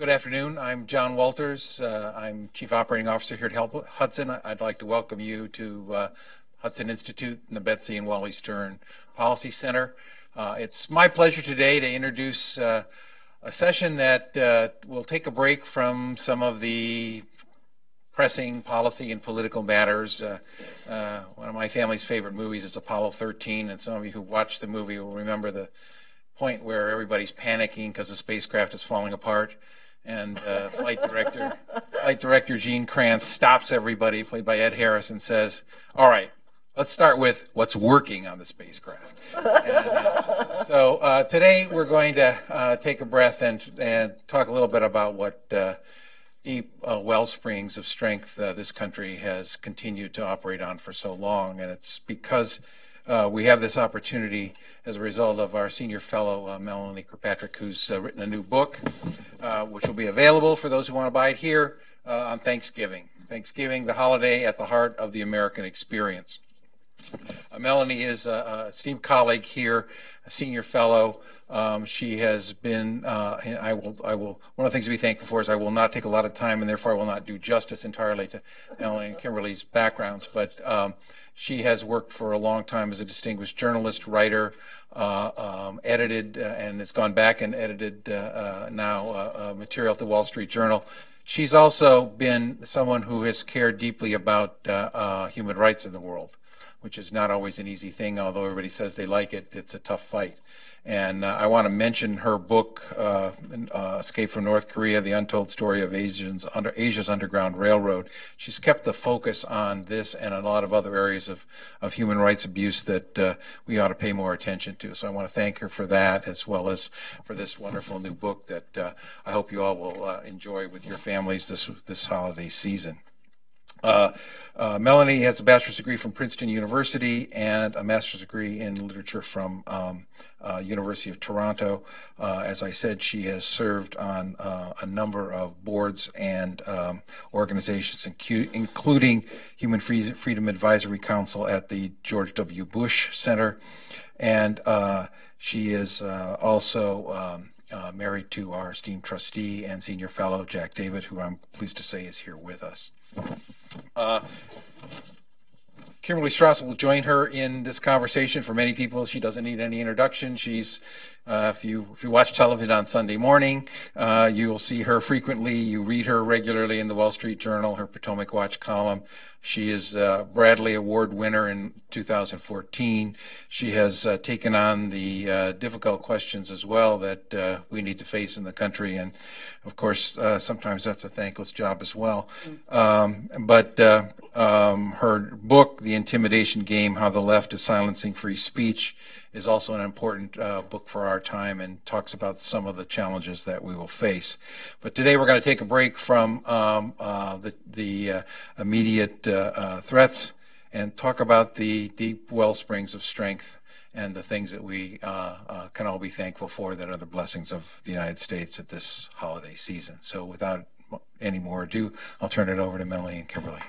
Good afternoon. I'm John Walters. Uh, I'm Chief Operating Officer here at Hudson. I'd like to welcome you to uh, Hudson Institute and the Betsy and Wally Stern Policy Center. Uh, it's my pleasure today to introduce uh, a session that uh, will take a break from some of the pressing policy and political matters. Uh, uh, one of my family's favorite movies is Apollo 13, and some of you who watched the movie will remember the point where everybody's panicking because the spacecraft is falling apart. And uh, flight director, flight director Gene Kranz stops everybody, played by Ed Harris, and says, "All right, let's start with what's working on the spacecraft." And, uh, so uh, today we're going to uh, take a breath and and talk a little bit about what uh, deep uh, well springs of strength this country has continued to operate on for so long. And it's because uh, we have this opportunity as a result of our senior fellow, uh, Melanie Kirkpatrick, who's uh, written a new book, uh, which will be available for those who want to buy it here on Thanksgiving. Thanksgiving, the holiday at the heart of the American experience. Melanie is a, a esteemed colleague here, a senior fellow. Um, she has been, uh, I will, I will, one of the things to be thankful for is I will not take a lot of time and therefore I will not do justice entirely to Ellen and Kimberley's backgrounds, but um, she has worked for a long time as a distinguished journalist, writer, uh, um, edited, uh, and has gone back and edited uh, uh, now uh, material at the Wall Street Journal. She's also been someone who has cared deeply about human rights in the world, which is not always an easy thing, although everybody says they like it, it's a tough fight. And uh, I want to mention her book, uh, uh, Escape from North Korea, The Untold Story of Asians under, Asia's Underground Railroad. She's kept the focus on this and a lot of other areas of, of human rights abuse that uh, we ought to pay more attention to. So I want to thank her for that as well as for this wonderful new book that uh, I hope you all will uh, enjoy with your families this, this holiday season. Uh, uh, Melanie has a bachelor's degree from Princeton University and a master's degree in literature from um, uh, University of Toronto. Uh, as I said, she has served on uh, a number of boards and um, organizations, including Human Freedom Advisory Council at the George W. Bush Center, and uh, she is also. Um, uh, married to our esteemed trustee and senior fellow, Jack David, who I'm pleased to say is here with us. Uh, Kimberley Strassel will join her in this conversation. For many people, she doesn't need any introduction. She's uh, if you if you watch television on Sunday morning, uh, you will see her frequently. You read her regularly in the Wall Street Journal, her Potomac Watch column. She is a Bradley Award winner in 2014. She has uh, taken on the uh, difficult questions as well that uh, we need to face in the country, and of course, uh, sometimes that's a thankless job as well. Um, but um, her book, The Intimidation Game: How the Left is Silencing Free Speech is also an important uh, book for our time and talks about some of the challenges that we will face. But today we're going to take a break from um, uh, the, the uh, immediate uh, uh, threats and talk about the deep well springs of strength and the things that we uh, can all be thankful for that are the blessings of the United States at this holiday season. So without any more ado, I'll turn it over to Melanie and Kimberley.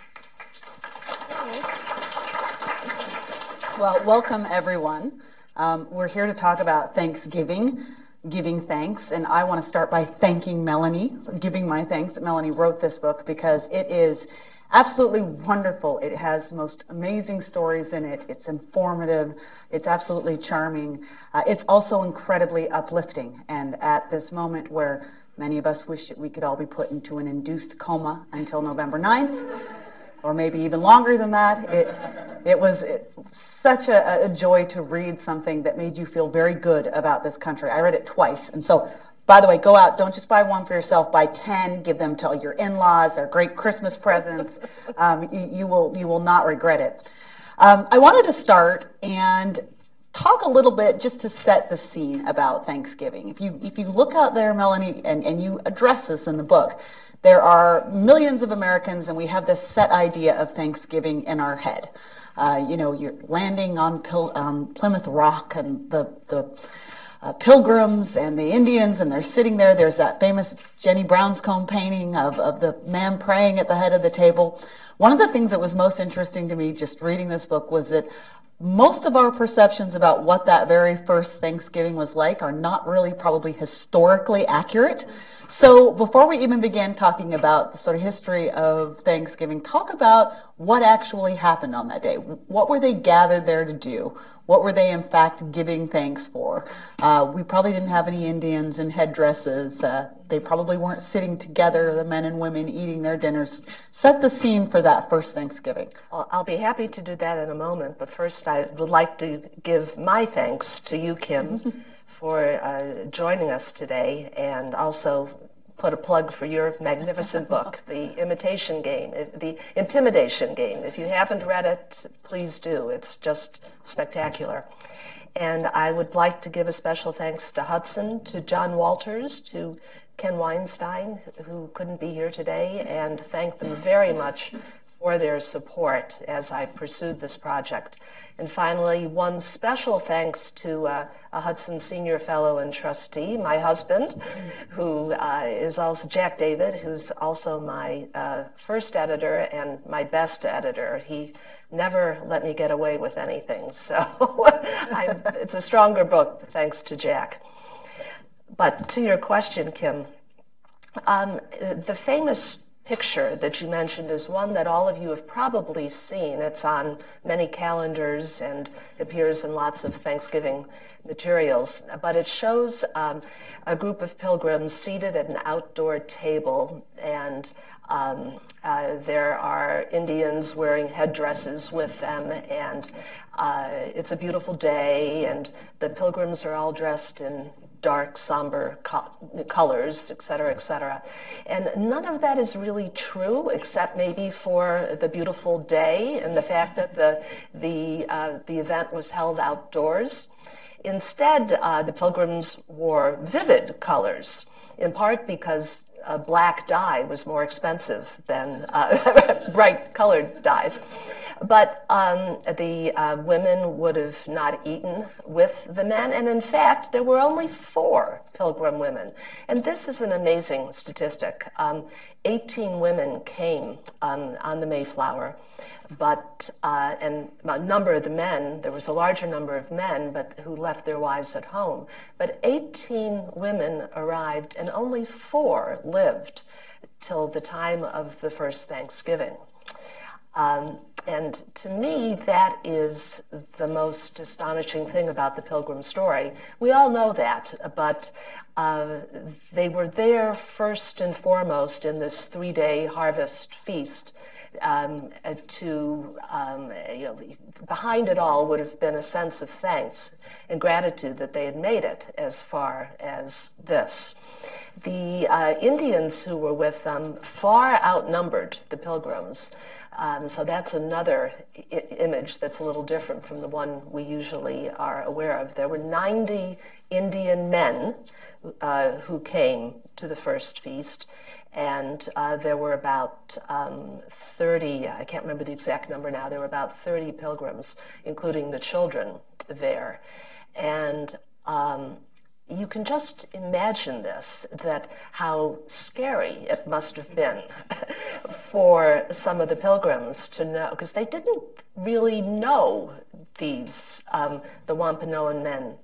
Well, welcome everyone. Um, we're here to talk about Thanksgiving, giving thanks, and I want to start by thanking Melanie, giving my thanks. Melanie wrote this book because it is absolutely wonderful. It has most amazing stories in it. It's informative. It's absolutely charming. Uh, it's also incredibly uplifting. And at this moment where many of us wish that we could all be put into an induced coma until November 9th, or maybe even longer than that. It, it was such a, a, joy to read something that made you feel very good about this country. I read it twice. And so, by the way, go out, don't just buy one for yourself, buy 10, give them to your in laws, they're great Christmas presents. Um, you, you, will, you will not regret it. Um, I wanted to start and talk a little bit just to set the scene about Thanksgiving. If you, if you look out there, Melanie, and, and you address this in the book, there are millions of Americans, and we have this set idea of Thanksgiving in our head. Uh, you know, you're landing on, Pil- on Plymouth Rock, and the the uh, pilgrims and the Indians, and they're sitting there. There's that famous Jennie Brownscombe painting of, of the man praying at the head of the table. One of the things that was most interesting to me just reading this book was that most of our perceptions about what that very first Thanksgiving was like are not really probably historically accurate. So before we even begin talking about the sort of history of Thanksgiving, talk about what actually happened on that day. What were they gathered there to do? What were they in fact giving thanks for? Uh, we probably didn't have any Indians in headdresses. Uh, they probably weren't sitting together, the men and women eating their dinners. Set the scene for that first Thanksgiving. Well, I'll be happy to do that in a moment, but first I would like to give my thanks to you, Kim. for uh, joining us today and also put a plug for your magnificent book, The Imitation Game, uh, The Intimidation Game. If you haven't read it, please do. It's just spectacular. And I would like to give a special thanks to Hudson, to John Walters, to Ken Weinstein, who couldn't be here today, and thank them very much for their support as I pursued this project. And finally, one special thanks to uh, a Hudson Senior Fellow and Trustee, my husband, who uh, is also Jack David, who's also my uh, first editor and my best editor. He never let me get away with anything, so it's a stronger book thanks to Jack. But to your question, Kim, um, the famous picture that you mentioned is one that all of you have probably seen. It's on many calendars and appears in lots of Thanksgiving materials. But it shows um, a group of pilgrims seated at an outdoor table, and um, uh, there are Indians wearing headdresses with them, and uh, it's a beautiful day, and the pilgrims are all dressed in dark, somber co- colors, et cetera, et cetera. And none of that is really true, except maybe for the beautiful day and the fact that the, the, uh, the event was held outdoors. Instead, uh, the pilgrims wore vivid colors, in part because uh, black dye was more expensive than uh, bright colored dyes. But um, the uh, women would have not eaten with the men. And in fact, there were only four pilgrim women. And this is an amazing statistic. Um, 18 women came um, on the Mayflower, but, uh, and a number of the men, there was a larger number of men, but who left their wives at home. But 18 women arrived and only four lived till the time of the first Thanksgiving. Um, and to me, that is the most astonishing thing about the Pilgrim story. We all know that, but uh, they were there first and foremost in this three day harvest feast. Um, to um, you know, behind it all would have been a sense of thanks and gratitude that they had made it as far as this. The uh, Indians who were with them far outnumbered the pilgrims. Um, so that's another I- image that's a little different from the one we usually are aware of. There were 90 Indian men uh, who came to the first feast, and uh, there were about um, 30, I can't remember the exact number now, there were about 30 pilgrims, including the children there. And um, you can just imagine this that how scary it must have been for some of the pilgrims to know because they didn't really know these um, the Wampanoag men.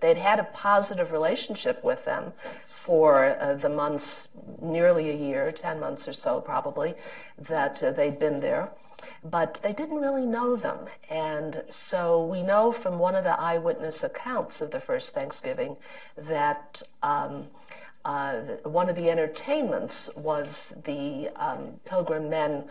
They'd had a positive relationship with them for uh, the months nearly a year 10 months or so probably that uh, they'd been there but they didn't really know them. And so we know from one of the eyewitness accounts of the first Thanksgiving that um, uh, one of the entertainments was the um, pilgrim men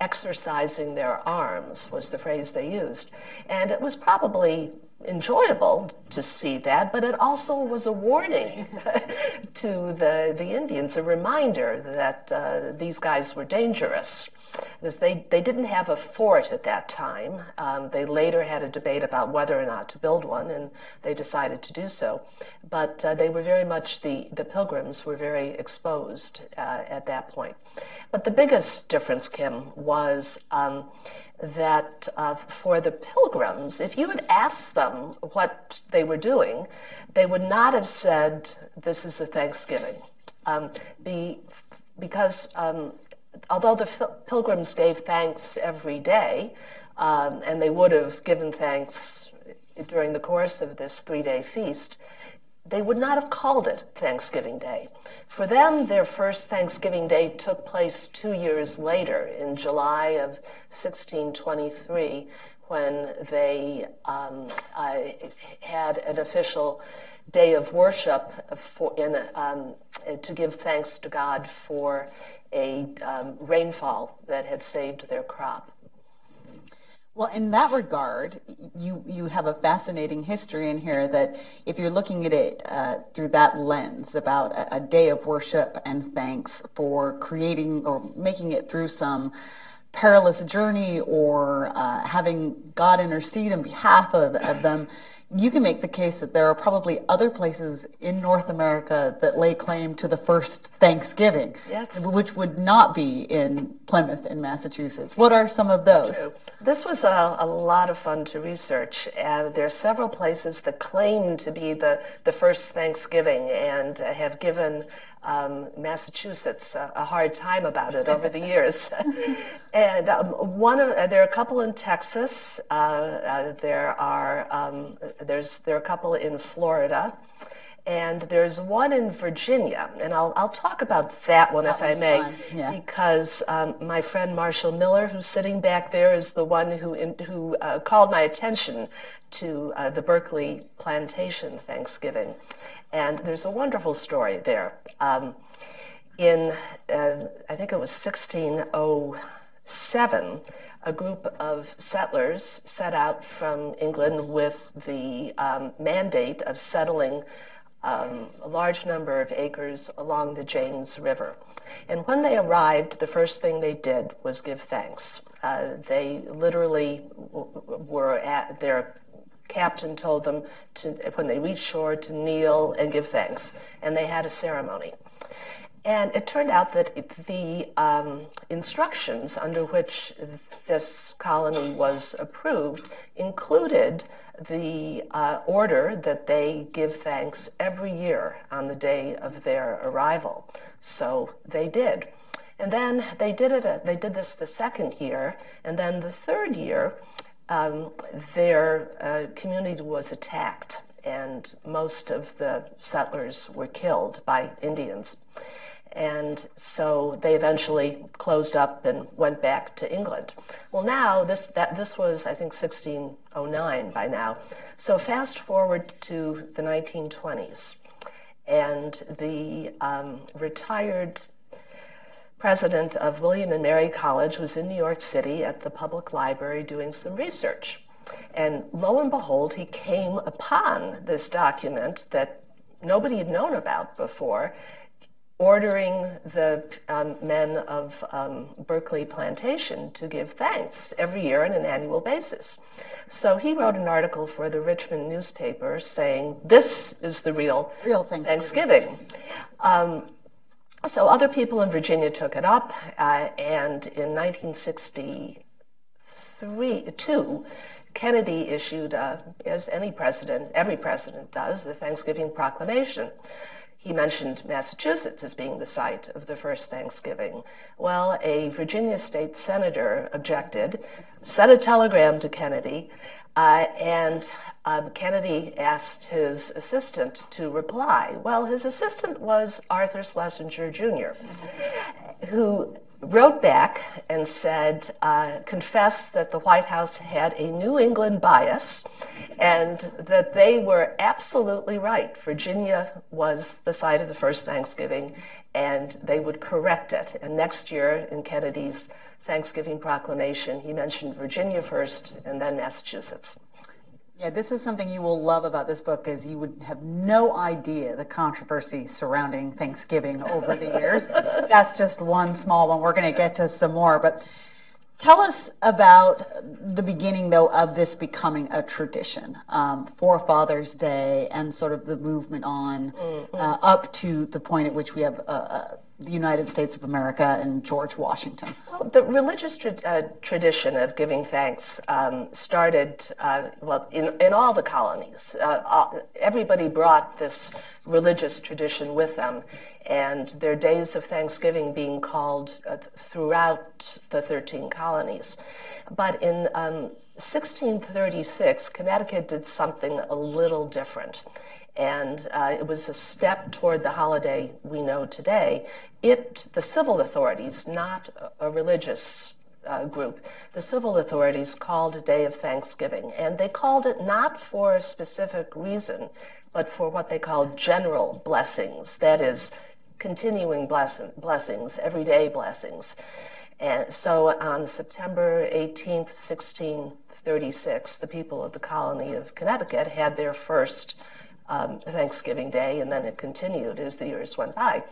exercising their arms was the phrase they used. And it was probably enjoyable to see that, but it also was a warning to the, the Indians, a reminder that uh, these guys were dangerous because they, they didn't have a fort at that time. Um, they later had a debate about whether or not to build one, and they decided to do so. But uh, they were very much, the, the pilgrims were very exposed uh, at that point. But the biggest difference, Kim, was um, that uh, for the pilgrims, if you had asked them what they were doing, they would not have said, This is a Thanksgiving. Um, be, because um, although the pilgrims gave thanks every day, um, and they would have given thanks during the course of this three day feast, they would not have called it Thanksgiving Day. For them, their first Thanksgiving Day took place two years later, in July of 1623, when they um, uh, had an official day of worship for, in, um, to give thanks to God for a um, rainfall that had saved their crop. Well, in that regard, you, you have a fascinating history in here that if you're looking at it uh, through that lens about a, a, day of worship and thanks for creating or making it through some perilous journey or uh, having God intercede on behalf of, of them, you can make the case that there are probably other places in North America that lay claim to the first Thanksgiving, yes. which would not be in Plymouth in Massachusetts. What are some of those? True. This was a, a lot of fun to research. Uh, there are several places that claim to be the, the first Thanksgiving and have given um, Massachusetts a, a, hard time about it over the years. and um, one of, uh, there are a couple in Texas. Uh, uh, there are um, there's there are a couple in Florida. And there's one in Virginia, and I'll, I'll talk about that one that if I may, yeah. because um, my friend Marshall Miller, who's sitting back there, is the one who who uh, called my attention to uh, the Berkeley Plantation Thanksgiving, and there's a wonderful story there. Um, in, uh, I think it was 1607, a group of settlers set out from England with the um, mandate of settling um, a large number of acres along the James River. And when they arrived, the first thing they did was give thanks. Uh, they literally w- were at their captain told them to, when they reached shore to kneel and give thanks. And they had a ceremony. And it turned out that the um, instructions under which this colony was approved included the uh, order that they give thanks every year on the day of their arrival. So they did. And then they did it. They did this the second year, and then the third year, um, their uh, community was attacked, and most of the settlers were killed by Indians. And so they eventually closed up and went back to England. Well, now this that this was I think 1609 by now. So fast forward to the 1920s, and the um, retired president of William and Mary College was in New York City at the public library doing some research. And lo and behold, he came upon this document that nobody had known about before, ordering the um, men of um, Berkeley Plantation to give thanks every year on an annual basis. So he wrote an article for the Richmond newspaper saying, This is the real, real Thanksgiving. Thanksgiving. Um, so other people in Virginia took it up, uh, and in 1962, Kennedy issued, uh, as any president, every president does, the Thanksgiving Proclamation. He mentioned Massachusetts as being the site of the first Thanksgiving. Well, a Virginia state senator objected, sent a telegram to Kennedy, uh, and um, Kennedy asked his assistant to reply. Well, his assistant was Arthur Schlesinger Jr., who wrote back and said, uh, confessed that the White House had a New England bias and that they were absolutely right. Virginia was the site of the first Thanksgiving and they would correct it. And next year in Kennedy's Thanksgiving proclamation, he mentioned Virginia first and then Massachusetts. Yeah, this is something you will love about this book is you would have no idea the controversy surrounding Thanksgiving over the years. That's just one small one. We're going to get to some more, but tell us about the beginning though of this becoming a tradition um, for Father's Day and sort of the movement on mm-hmm. uh, up to the point at which we have a, a the United States of America and George Washington? Well, the religious tra- uh, tradition of giving thanks um, started, uh, well, in, in all the colonies. Uh, everybody brought this religious tradition with them, and their days of Thanksgiving being called uh, throughout the 13 colonies. But in um, 1636, Connecticut did something a little different. And uh, it was a step toward the holiday we know today. It, the civil authorities, not a religious uh, group, the civil authorities called a day of Thanksgiving. And they called it not for a specific reason, but for what they called general blessings. That is, continuing bless- blessings, everyday blessings. And so on September 18th, 1636, the people of the colony of Connecticut had their first um, Thanksgiving Day, and then it continued as the years went by.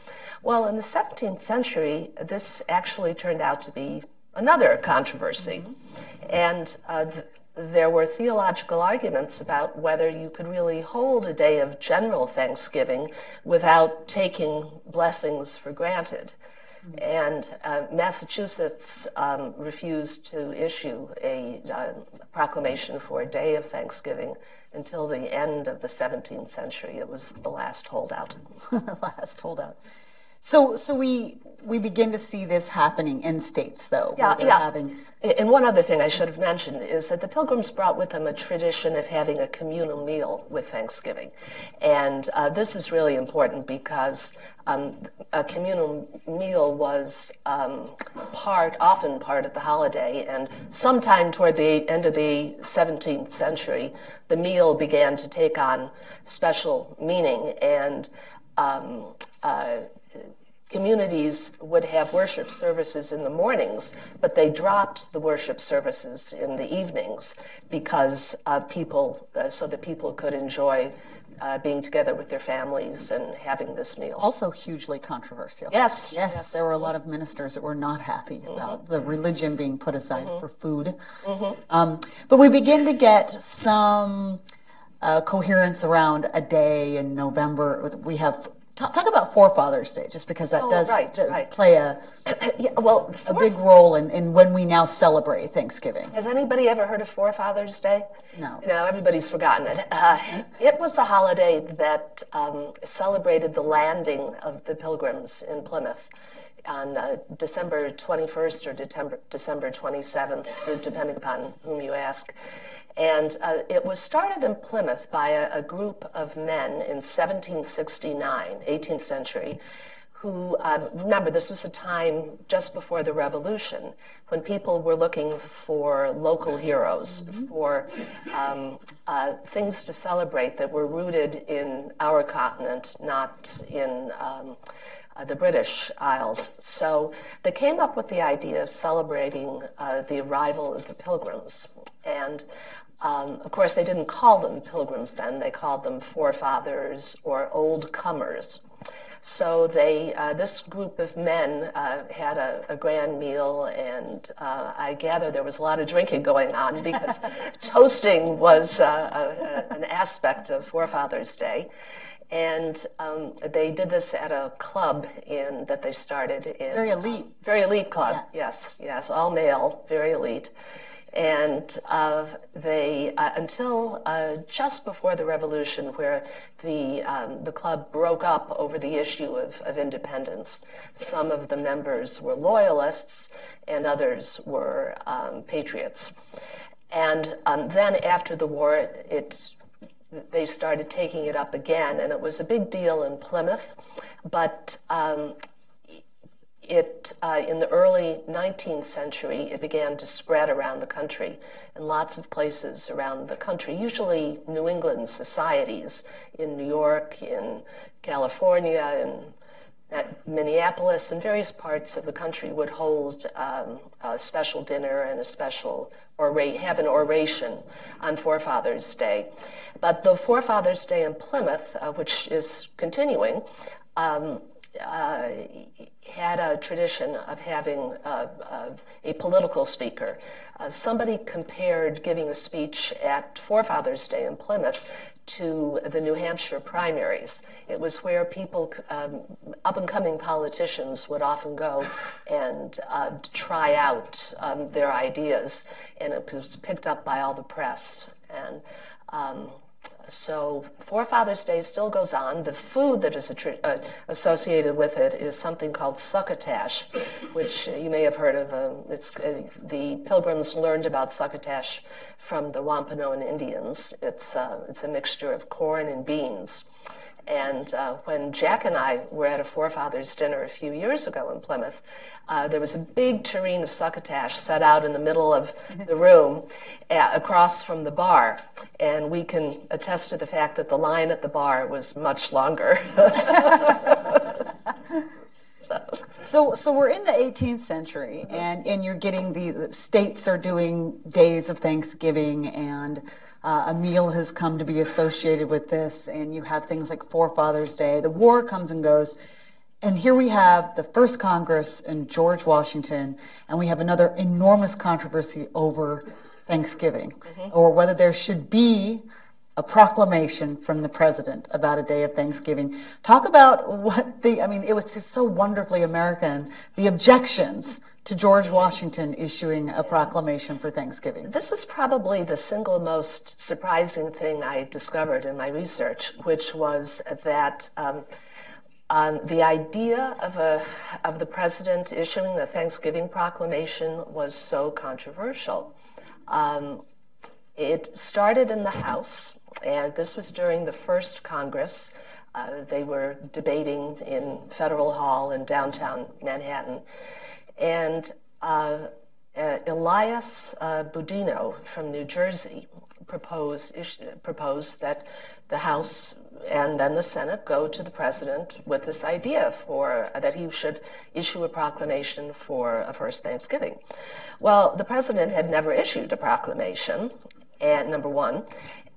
Well, in the 17th century, this actually turned out to be another controversy. Mm-hmm. And uh, th- there were theological arguments about whether you could really hold a day of general Thanksgiving without taking blessings for granted. And uh, Massachusetts um, refused to issue a uh, proclamation for a day of Thanksgiving until the end of the 17th century. It was the last holdout. last holdout. So, so we we begin to see this happening in states, though. Yeah, yeah. Having... And one other thing I should have mentioned is that the Pilgrims brought with them a tradition of having a communal meal with Thanksgiving, and uh, this is really important because um, a communal meal was um, part, often part of the holiday, and sometime toward the end of the 17th century, the meal began to take on special meaning and. Um, uh, communities would have worship services in the mornings, but they dropped the worship services in the evenings because uh, people, uh, so that people could enjoy uh, being together with their families and having this meal. Also, hugely controversial. Yes, yes, yes. There were a lot of ministers that were not happy mm-hmm. about the religion being put aside mm-hmm. for food. Mm-hmm. Um, but we begin to get some uh, coherence around a day in November. We have Talk, talk about Forefathers Day, just because that oh, does right, right. play a yeah, well a big role in, in when we now celebrate Thanksgiving. Has anybody ever heard of Forefathers Day? No. No, everybody's forgotten it. Uh, it was a holiday that um, celebrated the landing of the Pilgrims in Plymouth on uh, December 21st or December, December 27th, depending upon whom you ask. And uh, it was started in Plymouth by a, a, group of men in 1769, 18th century, who, uh, remember, this was a time just before the revolution when people were looking for local heroes, mm-hmm. for um, uh, things to celebrate that were rooted in our continent, not in. Um, uh, the British Isles. So they came up with the idea of celebrating uh, the arrival of the pilgrims. And um, of course, they didn't call them pilgrims then, they called them forefathers or old comers. So they, uh, this group of men uh, had a, a, grand meal, and uh, I gather there was a lot of drinking going on because toasting was uh, a, a, an aspect of Forefathers Day. And um, they did this at a club in that they started in very elite, very elite club. Yeah. Yes, yes, all male, very elite and uh, they uh, until uh, just before the revolution, where the um, the club broke up over the issue of, of independence. Some of the members were loyalists, and others were um, patriots. And um, then after the war, it, it they started taking it up again, and it was a big deal in Plymouth. But um, it, uh, in the early 19th century, it began to spread around the country in lots of places around the country, usually New England societies in New York, in California, in at Minneapolis and various parts of the country would hold um, a special dinner and a special or have an oration on Forefathers Day. But the Forefathers Day in Plymouth, uh, which is continuing, um, uh, had a tradition of having uh, uh, a political speaker. Uh, somebody compared giving a speech at Forefathers Day in Plymouth to the New Hampshire primaries. It was where people, um, up and coming politicians, would often go and uh, try out um, their ideas, and it was picked up by all the press. And um, so Forefathers Day still goes on. The food that is uh, associated with it is something called succotash, which you may have heard of. Uh, it's uh, the Pilgrims learned about succotash from the Wampanoag Indians. It's uh, it's a mixture of corn and beans. And uh, when Jack and I were at a forefathers dinner a few years ago in Plymouth, uh, there was a big tureen of succotash set out in the middle of the room uh, across from the bar. And we can attest to the fact that the line at the bar was much longer. so. so. so, we're in the 18th century, and, and you're getting the states are doing days of Thanksgiving, and uh, a meal has come to be associated with this, and you have things like Forefathers Day. The war comes and goes. And here we have the first Congress and George Washington, and we have another enormous controversy over Thanksgiving, mm-hmm. or whether there should be a proclamation from the president about a day of Thanksgiving. Talk about what the, I mean, it was just so wonderfully American, the objections to George Washington issuing a proclamation for Thanksgiving. This is probably the single most surprising thing I discovered in my research, which was that. Um, um, the idea of, a, of the president issuing a Thanksgiving proclamation was so controversial. Um, it started in the House, and this was during the first Congress. Uh, they were debating in Federal Hall in downtown Manhattan. And uh, uh, Elias uh, Boudinot from New Jersey proposed, proposed that the House and then the Senate go to the president with this idea for that he should issue a proclamation for a first Thanksgiving. Well, the president had never issued a proclamation, and number one,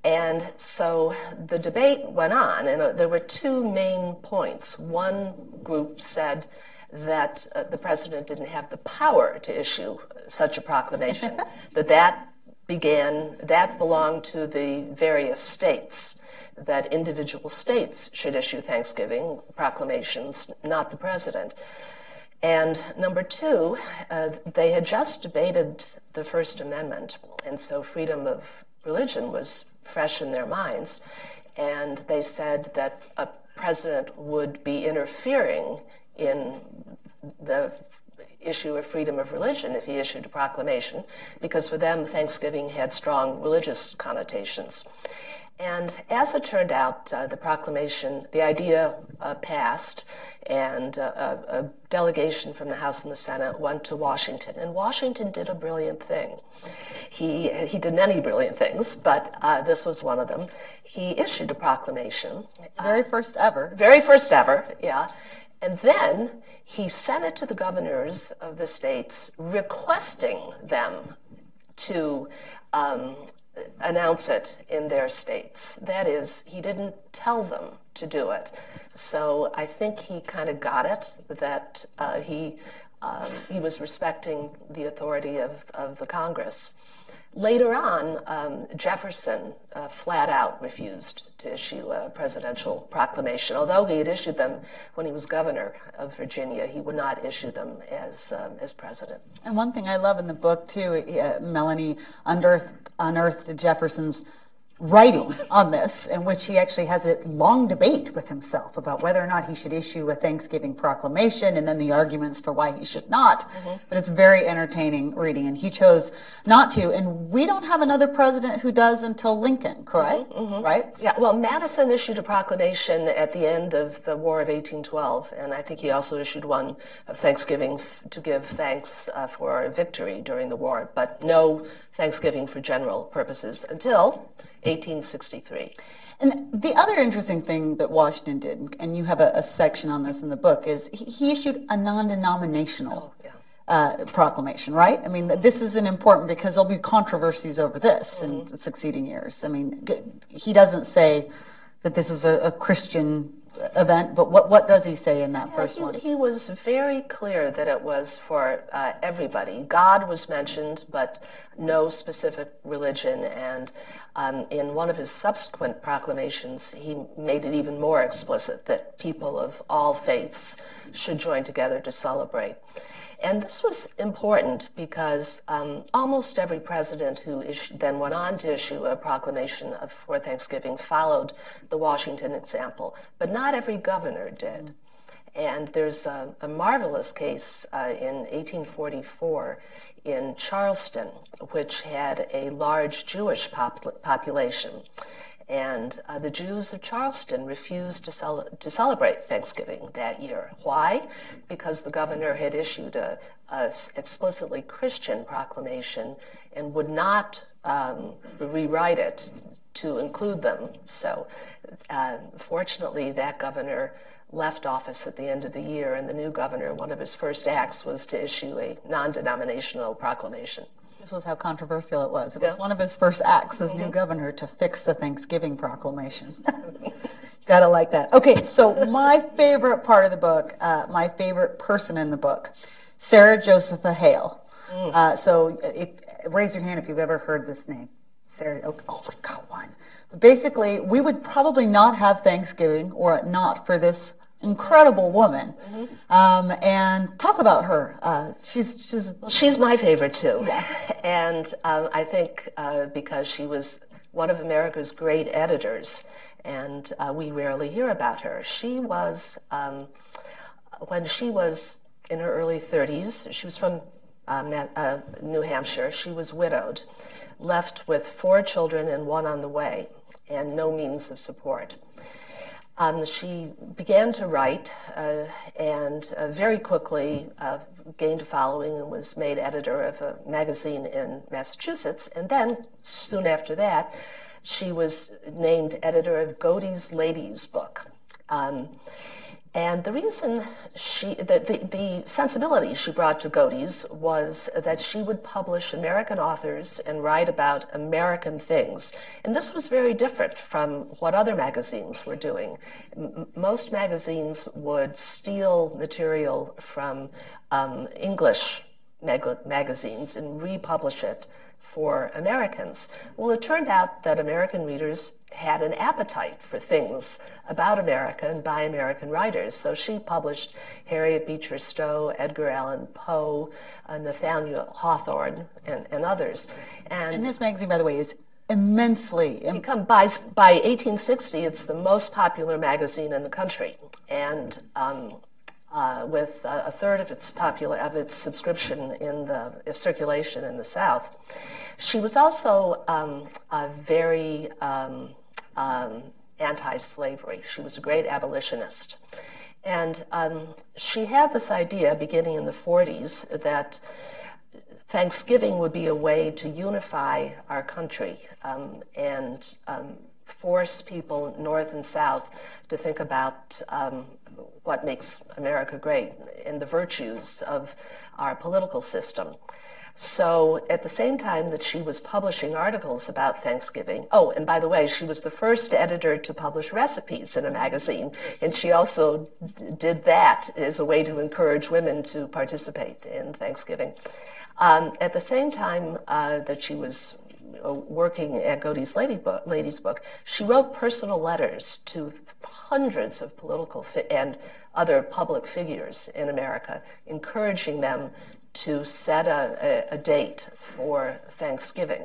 and so the debate went on, and uh, there were two main points. One group said that uh, the president didn't have the power to issue such a proclamation, that that began, that belonged to the various states that individual states should issue Thanksgiving proclamations, not the president. And number two, uh, they had just debated the First Amendment, and so freedom of religion was fresh in their minds. And they said that a president would be interfering in the issue of freedom of religion if he issued a proclamation, because for them, Thanksgiving had strong religious connotations. And as it turned out, uh, the proclamation, the idea uh, passed, and uh, a, a, delegation from the House and the Senate went to Washington. And Washington did a brilliant thing. He, he did many brilliant things, but uh, this was one of them. He issued a proclamation. Very first ever. Very first ever, yeah. And then he sent it to the governors of the states, requesting them to um, announce it in their states. That is, he didn't tell them to do it. So I think he kind of got it that uh, he um, he was respecting the authority of, of the Congress. Later on, um, Jefferson uh, flat out refused to issue a presidential proclamation. Although he had issued them when he was governor of Virginia, he would not issue them as, um, as president. And one thing I love in the book, too, uh, Melanie unearthed, unearthed Jefferson's writing on this, in which he actually has a long debate with himself about whether or not he should issue a Thanksgiving proclamation and then the arguments for why he should not. Mm-hmm. But it's very entertaining reading, and he chose not to. And we don't have another president who does until Lincoln, correct? Mm-hmm. mm-hmm. Right? Yeah, well, Madison issued a proclamation at the end of the War of 1812, and I think he also issued one of Thanksgiving f- to give thanks uh, for victory during the war, but no Thanksgiving for general purposes until 1863. And the other interesting thing that Washington did, and you have a, a section on this in the book, is he, he issued a non-denominational oh, yeah. uh, proclamation, right? I mean, this is an important because there'll be controversies over this mm-hmm. in succeeding years. I mean, he doesn't say that this is a, a Christian event, but what, what does he say in that first he, one? He was very clear that it was for uh, everybody. God was mentioned, but no specific religion. And um, in one of his subsequent proclamations, he made it even more explicit that people of all faiths should join together to celebrate. And this was important because um, almost every president who then went on to issue a proclamation of, for Thanksgiving followed the Washington example, but not every governor did. And there's a, a marvelous case uh, in 1844 in Charleston, which had a large Jewish pop- population. And uh, the Jews of Charleston refused to, cel- to, celebrate Thanksgiving that year. Why? Because the governor had issued a, a explicitly Christian proclamation and would not um, rewrite it to include them. So, uh, fortunately, that governor left office at the end of the year, and the new governor, one of his first acts was to issue a non denominational proclamation. This was how controversial it was. It was one of his first acts as new governor to fix the Thanksgiving proclamation. Gotta like that. Okay, so my favorite part of the book, uh, my favorite person in the book, Sarah Josepha Hale. Mm. Uh, so if, raise your hand if you've ever heard this name. Sarah, oh, oh, we got one. But basically, we would probably not have Thanksgiving or not for this incredible woman. Mm-hmm. Um, and talk about her. Uh, she's she's she's my favorite too, and um, I think uh, because she was one of America's great editors, and uh, we rarely hear about her. She was um, when she was in her early 30s. She was from um, uh, New Hampshire. She was widowed, left with four children and one on the way, and no means of support. Um, she began to write uh, and uh, very quickly uh, gained a following and was made editor of a magazine in Massachusetts. And then, soon after that, she was named editor of Godey's Ladies book. Um, and the reason she, the, the, the, sensibility she brought to Godey's was that she would publish American authors and write about American things. And this was very different from what other magazines were doing. M- most magazines would steal material from um, English mag- magazines and republish it for Americans. Well, it turned out that American readers had an appetite for things about America and by American writers. So she published Harriet Beecher Stowe, Edgar Allan Poe, uh, Nathaniel Hawthorne, and, and others. And, and, this magazine, by the way, is immensely become by by 1860 it's the most popular magazine in the country and um, uh, with uh, a third of its popular of its subscription in the circulation in the South. She was also um, a very um, um, anti-slavery. She was a great abolitionist, and um, she had this idea beginning in the 40s that. Thanksgiving would be a way to unify our country um, and um, force people, North and South, to think about what makes America great and the virtues of our political system. So at the same time that she was publishing articles about Thanksgiving, oh, and by the way, she was the first editor to publish recipes in a magazine, and she also did that as a way to encourage women to participate in Thanksgiving. Um, at the same time uh, that she was working at Godey's Lady book, Book, she wrote personal letters to hundreds of political fi- and other public figures in America, encouraging them to set a, a, a date for Thanksgiving,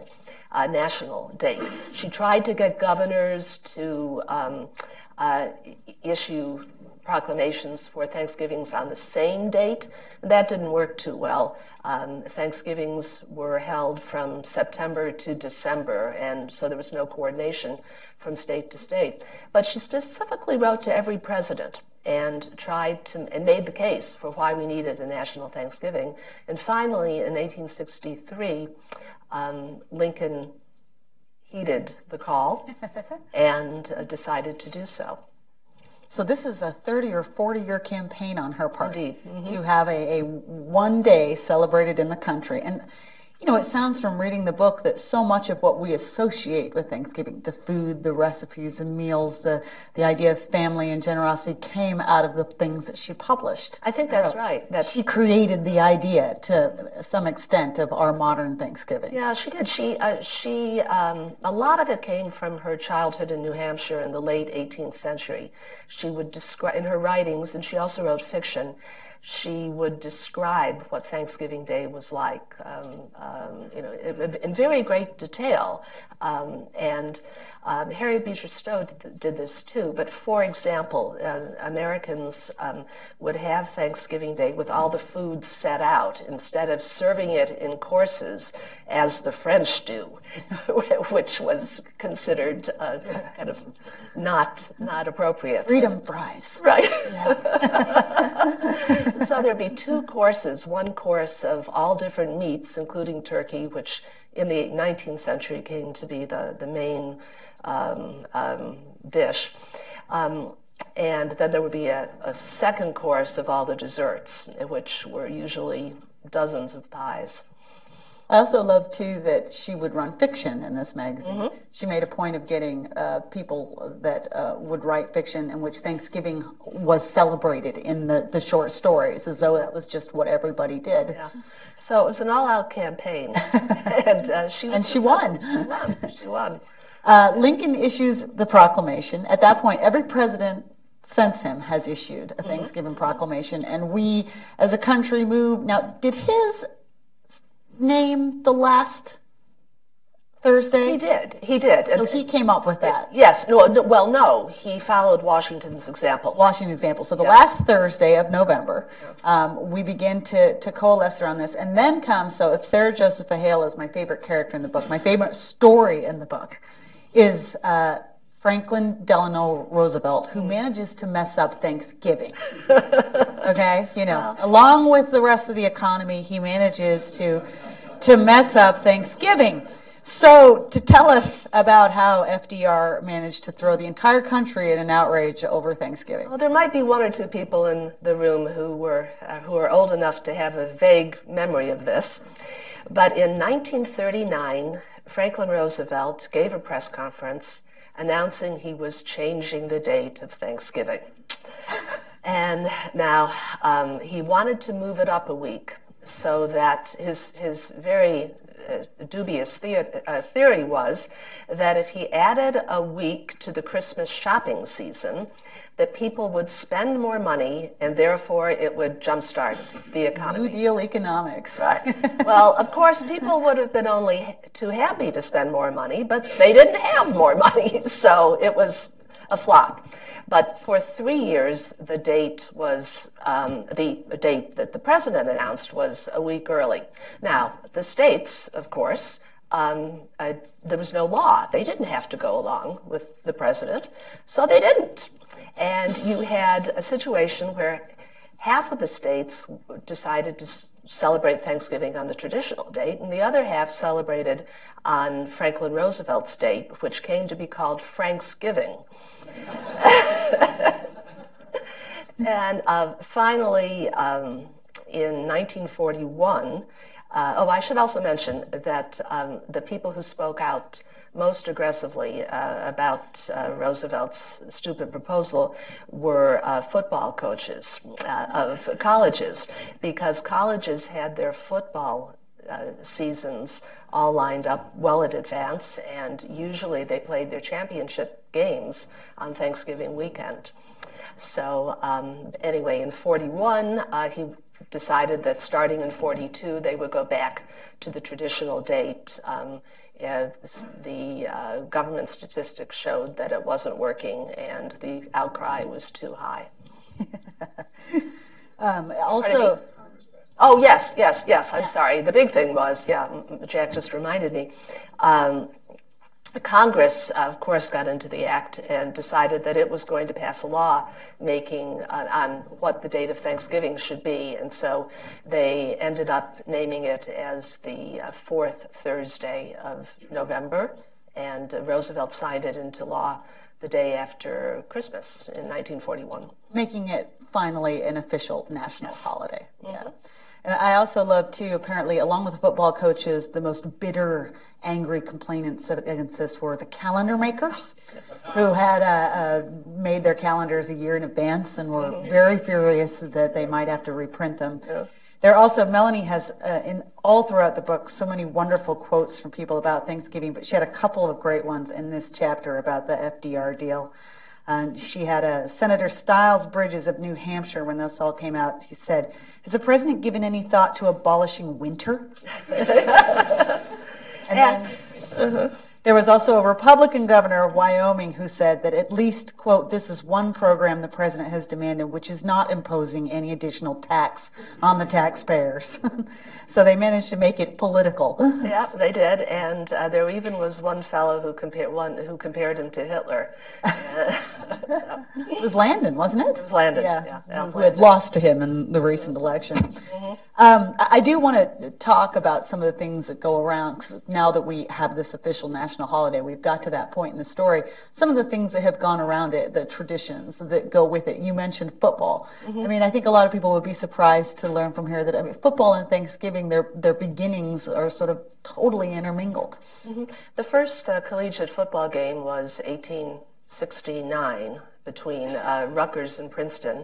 a national date. She tried to get governors to um, uh, issue proclamations for Thanksgivings on the same date. That didn't work too well. Um, Thanksgivings were held from September to December, and so there was no coordination from state to state. But she specifically wrote to every president and tried to and made the case for why we needed a national Thanksgiving. And finally, in 1863, um, Lincoln heeded the call and uh, decided to do so. So this is a 30 or 40 year campaign on her part mm-hmm. to have a, a, one day celebrated in the country. And you know, it sounds from reading the book that so much of what we associate with Thanksgiving, the food, the recipes, the meals, the, the idea of family and generosity came out of the things that she published. I think that's right. That's She created the idea to some extent of our modern Thanksgiving. Yeah, she did. She uh, she um, a lot of it came from her childhood in New Hampshire in the late 18th century. She would describe in her writings, and she also wrote fiction. She would describe what Thanksgiving Day was like, um, um, you know, in, in very great detail. Um, and um, Harriet Beecher Stowe did, did, this too. But for example, uh, Americans um, would have Thanksgiving Day with all the food set out instead of serving it in courses as the French do, which was considered uh, kind of not not appropriate. Freedom fries. Right. Yeah. so there'd be two courses, one course of all different meats, including turkey, which in the 19th century came to be the, the main um, um, dish. Um, and then there would be a, a, second course of all the desserts, which were usually dozens of pies. I also love too that she would run fiction in this magazine. Mm-hmm. She made a point of getting uh, people that uh, would write fiction in which Thanksgiving was celebrated in the, the short stories, as though that was just what everybody did. Yeah. So it was an all-out campaign, and uh, she and she won. She won. She won. Uh, Lincoln issues the proclamation. At that point, every president since him has issued a mm-hmm. Thanksgiving mm-hmm. proclamation, and we, as a country, move. Now, did his name the last Thursday? He did. He did. So he came up with that. Yes. No, no, Well, no. He followed Washington's example. Washington's example. So the yeah. last Thursday of November, um, we begin to to coalesce around this, and then comes. So if Sarah Josepha Hale is my favorite character in the book, my favorite story in the book is. Uh, Franklin Delano Roosevelt, who manages to mess up Thanksgiving. okay, you know, along with the rest of the economy, he manages to to mess up Thanksgiving. So, to tell us about how FDR managed to throw the entire country in an outrage over Thanksgiving. Well, there might be one or two people in the room who were uh, who are old enough to have a vague memory of this. But in 1939, Franklin Roosevelt gave a press conference announcing he was changing the date of Thanksgiving. and now um, he wanted to move it up a week so that his, his very dubious the- uh, theory was that if he added a week to the Christmas shopping season, that people would spend more money and therefore it would jumpstart the economy. New Deal economics. Right. well, of course, people would have been only too happy to spend more money, but they didn't have more money, so it was a flop. But for three years, the date was um, the date that the president announced was a week early. Now, the states, of course, um, uh, there was no law. They didn't have to go along with the president, so they didn't. And you had a situation where half of the states decided to celebrate Thanksgiving on the traditional date, and the other half celebrated on Franklin Roosevelt's date, which came to be called Franksgiving. and uh, finally, um, in 1941, uh, oh, I should also mention that um, the people who spoke out most aggressively uh, about uh, Roosevelt's stupid proposal were uh, football coaches uh, of colleges, because colleges had their football uh, seasons all lined up well in advance, and usually they played their championship games on Thanksgiving weekend. So, um, anyway, in 41, uh, he decided that starting in 42, they would go back to the traditional date. Um, the uh, government statistics showed that it wasn't working and the outcry was too high. um, also, oh yes, yes, yes. I'm sorry. The big thing was, yeah, Jack just reminded me. Um, Congress, uh, of course, got into the act and decided that it was going to pass a law making uh, on what the date of Thanksgiving should be. And so they ended up naming it as the uh, fourth Thursday of November. And uh, Roosevelt signed it into law the day after Christmas in 1941. Making it finally an official national yes. holiday. Mm-hmm. Yeah. And I also love too, apparently, along with the football coaches, the most bitter, angry complainants against this were the calendar makers, who had uh, uh, made their calendars a year in advance and were very furious that they might have to reprint them. Yeah. There also, Melanie has uh, in all throughout the book so many wonderful quotes from people about Thanksgiving, but she had a couple of great ones in this chapter about the FDR deal. And she had a Senator Styles Bridges of New Hampshire when this all came out. He said, "Has the president given any thought to abolishing winter?" and then, uh-huh. There was also a Republican governor of Wyoming who said that at least, quote, this is one program the president has demanded which is not imposing any additional tax on the taxpayers. so they managed to make it political. Yeah, they did. And uh, there even was one fellow who compared one who compared him to Hitler. so. It was Landon, wasn't it? It was Landon. Yeah, yeah who had lost to him in the recent election. Mm-hmm. Um, I do want to talk about some of the things that go around now that we have this official national national holiday. We've got to that point in the story. Some of the things that have gone around it, the traditions that go with it. You mentioned football. Mm-hmm. I mean, I think a lot of people would be surprised to learn from here that I mean, football and Thanksgiving, their their beginnings are sort of totally intermingled. Mm-hmm. The first uh, collegiate football game was 1869 between uh, Rutgers and Princeton.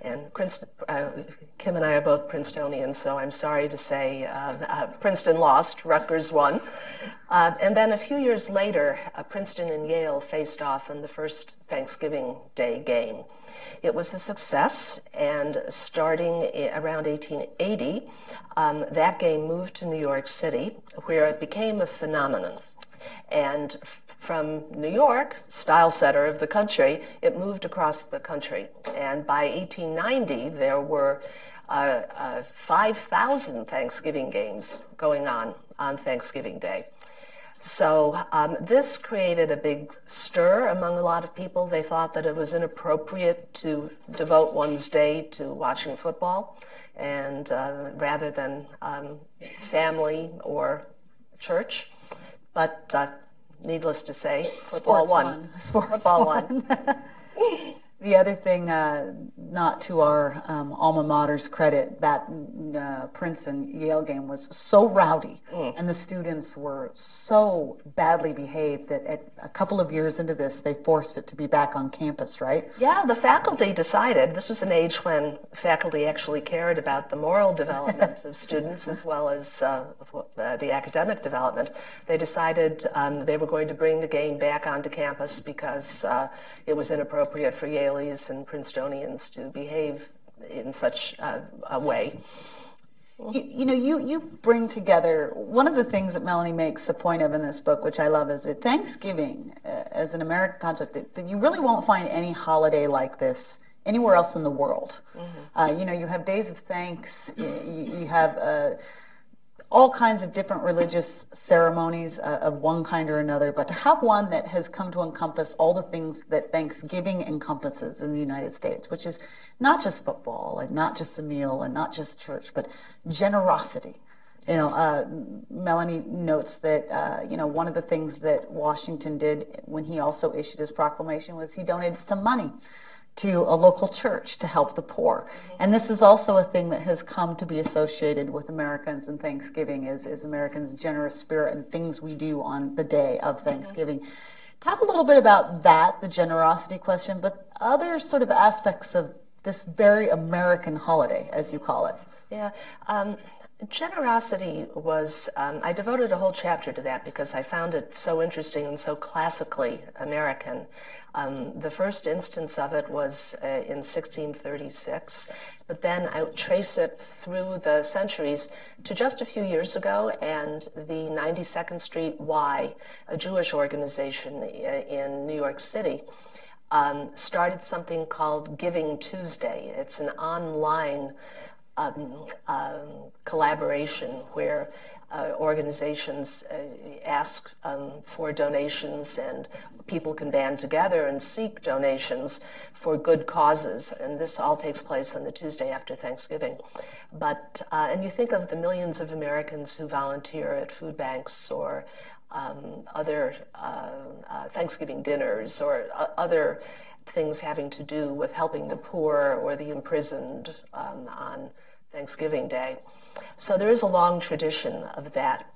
And Princeton, uh, Kim and I are both Princetonians, so I'm sorry to say uh, uh Princeton lost, Rutgers won. Uh, and then a few years later, uh, Princeton and Yale faced off in the first Thanksgiving Day game. It was a success, and starting around 1880, um, that game moved to New York City, where it became a phenomenon. And from New York, style setter of the country, it moved across the country. And by 1890, there were uh, uh, 5,000 Thanksgiving games going on on Thanksgiving Day. So um, this created a big stir among a lot of people. They thought that it was inappropriate to devote one's day to watching football, and uh, rather than um, family or church. But uh, needless to say, football Sports won. Sports football won. The other thing, uh, not to our um, alma mater's credit, that uh, Princeton Yale game was so rowdy, mm. and the students were so badly behaved that at a couple of years into this, they forced it to be back on campus, right? Yeah, the faculty decided this was an age when faculty actually cared about the moral development of students as well as uh, the academic development. They decided um, they were going to bring the game back onto campus because uh, it was inappropriate for Yale Yalies and Princetonians to behave in such a, a way. You, you, know, you, you bring together one of the things that Melanie makes a point of in this book, which I love, is that Thanksgiving, uh, as an American concept, that, that, you really won't find any holiday like this anywhere else in the world. Mm-hmm. Uh, you know, you have days of thanks, you, you have. All kinds of different religious ceremonies uh, of one kind or another, but to have one that has come to encompass all the things that Thanksgiving encompasses in the United States, which is not just football and not just a meal and not just church, but generosity. You know, uh, Melanie notes that, uh, you know, one of the things that Washington did when he also issued his proclamation was he donated some money to a local church to help the poor. And this is also a thing that has come to be associated with Americans and Thanksgiving is, is Americans' generous spirit and things we do on the day of Thanksgiving. Mm-hmm. Talk a little bit about that, the generosity question, but other sort of aspects of this very American holiday, as you call it. Yeah. Um, Generosity was, um, I devoted a whole chapter to that because I found it so interesting and so classically American. Um, the first instance of it was uh, in 1636, but then I trace it through the centuries to just a few years ago and the 92nd Street Y, a Jewish organization uh, in New York City. Um, started something called Giving Tuesday. It's an online um, um, collaboration where uh, organizations uh, ask um, for donations and people can band together and seek donations for good causes. And this all takes place on the Tuesday after Thanksgiving. But, uh, and you think of the millions of Americans who volunteer at food banks or um, other uh, uh, Thanksgiving dinners or uh, other things having to do with helping the poor or the imprisoned um, on Thanksgiving Day. So there is a long tradition of that.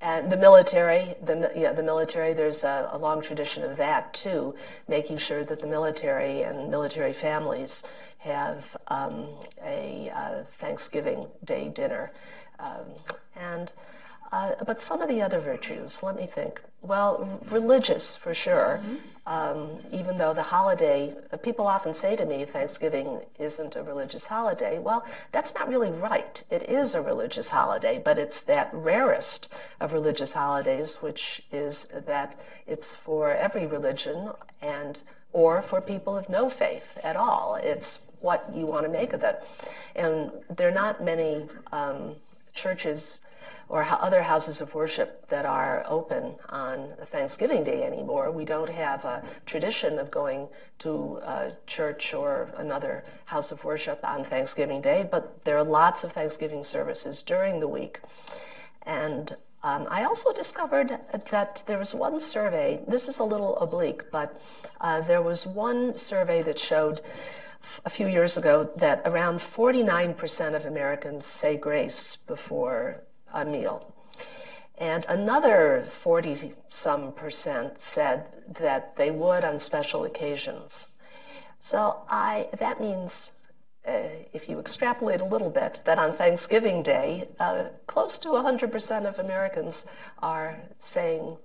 And the military, the, yeah, the military, there's a, a, long tradition of that too, making sure that the military and military families have um, a uh, Thanksgiving Day dinner. Um, and uh, but some of the other virtues, let me think. Well, religious for sure. Mm-hmm. Um, even though the holiday, uh, people often say to me, Thanksgiving isn't a religious holiday. Well, that's not really right. It is a religious holiday, but it's that rarest of religious holidays, which is that it's for every religion and or for people of no faith at all. It's what you want to make of it. And there are not many um, churches or other houses of worship that are open on Thanksgiving Day anymore. We don't have a tradition of going to a church or another house of worship on Thanksgiving Day, but there are lots of Thanksgiving services during the week. And um, I also discovered that there was one survey, this is a little oblique, but uh, there was one survey that showed a few years ago that around 49% of Americans say grace before a meal. And another 40 some percent said that they would on special occasions. So I, that means, uh, if you extrapolate a little bit, that on Thanksgiving Day, uh, close to 100% of Americans are saying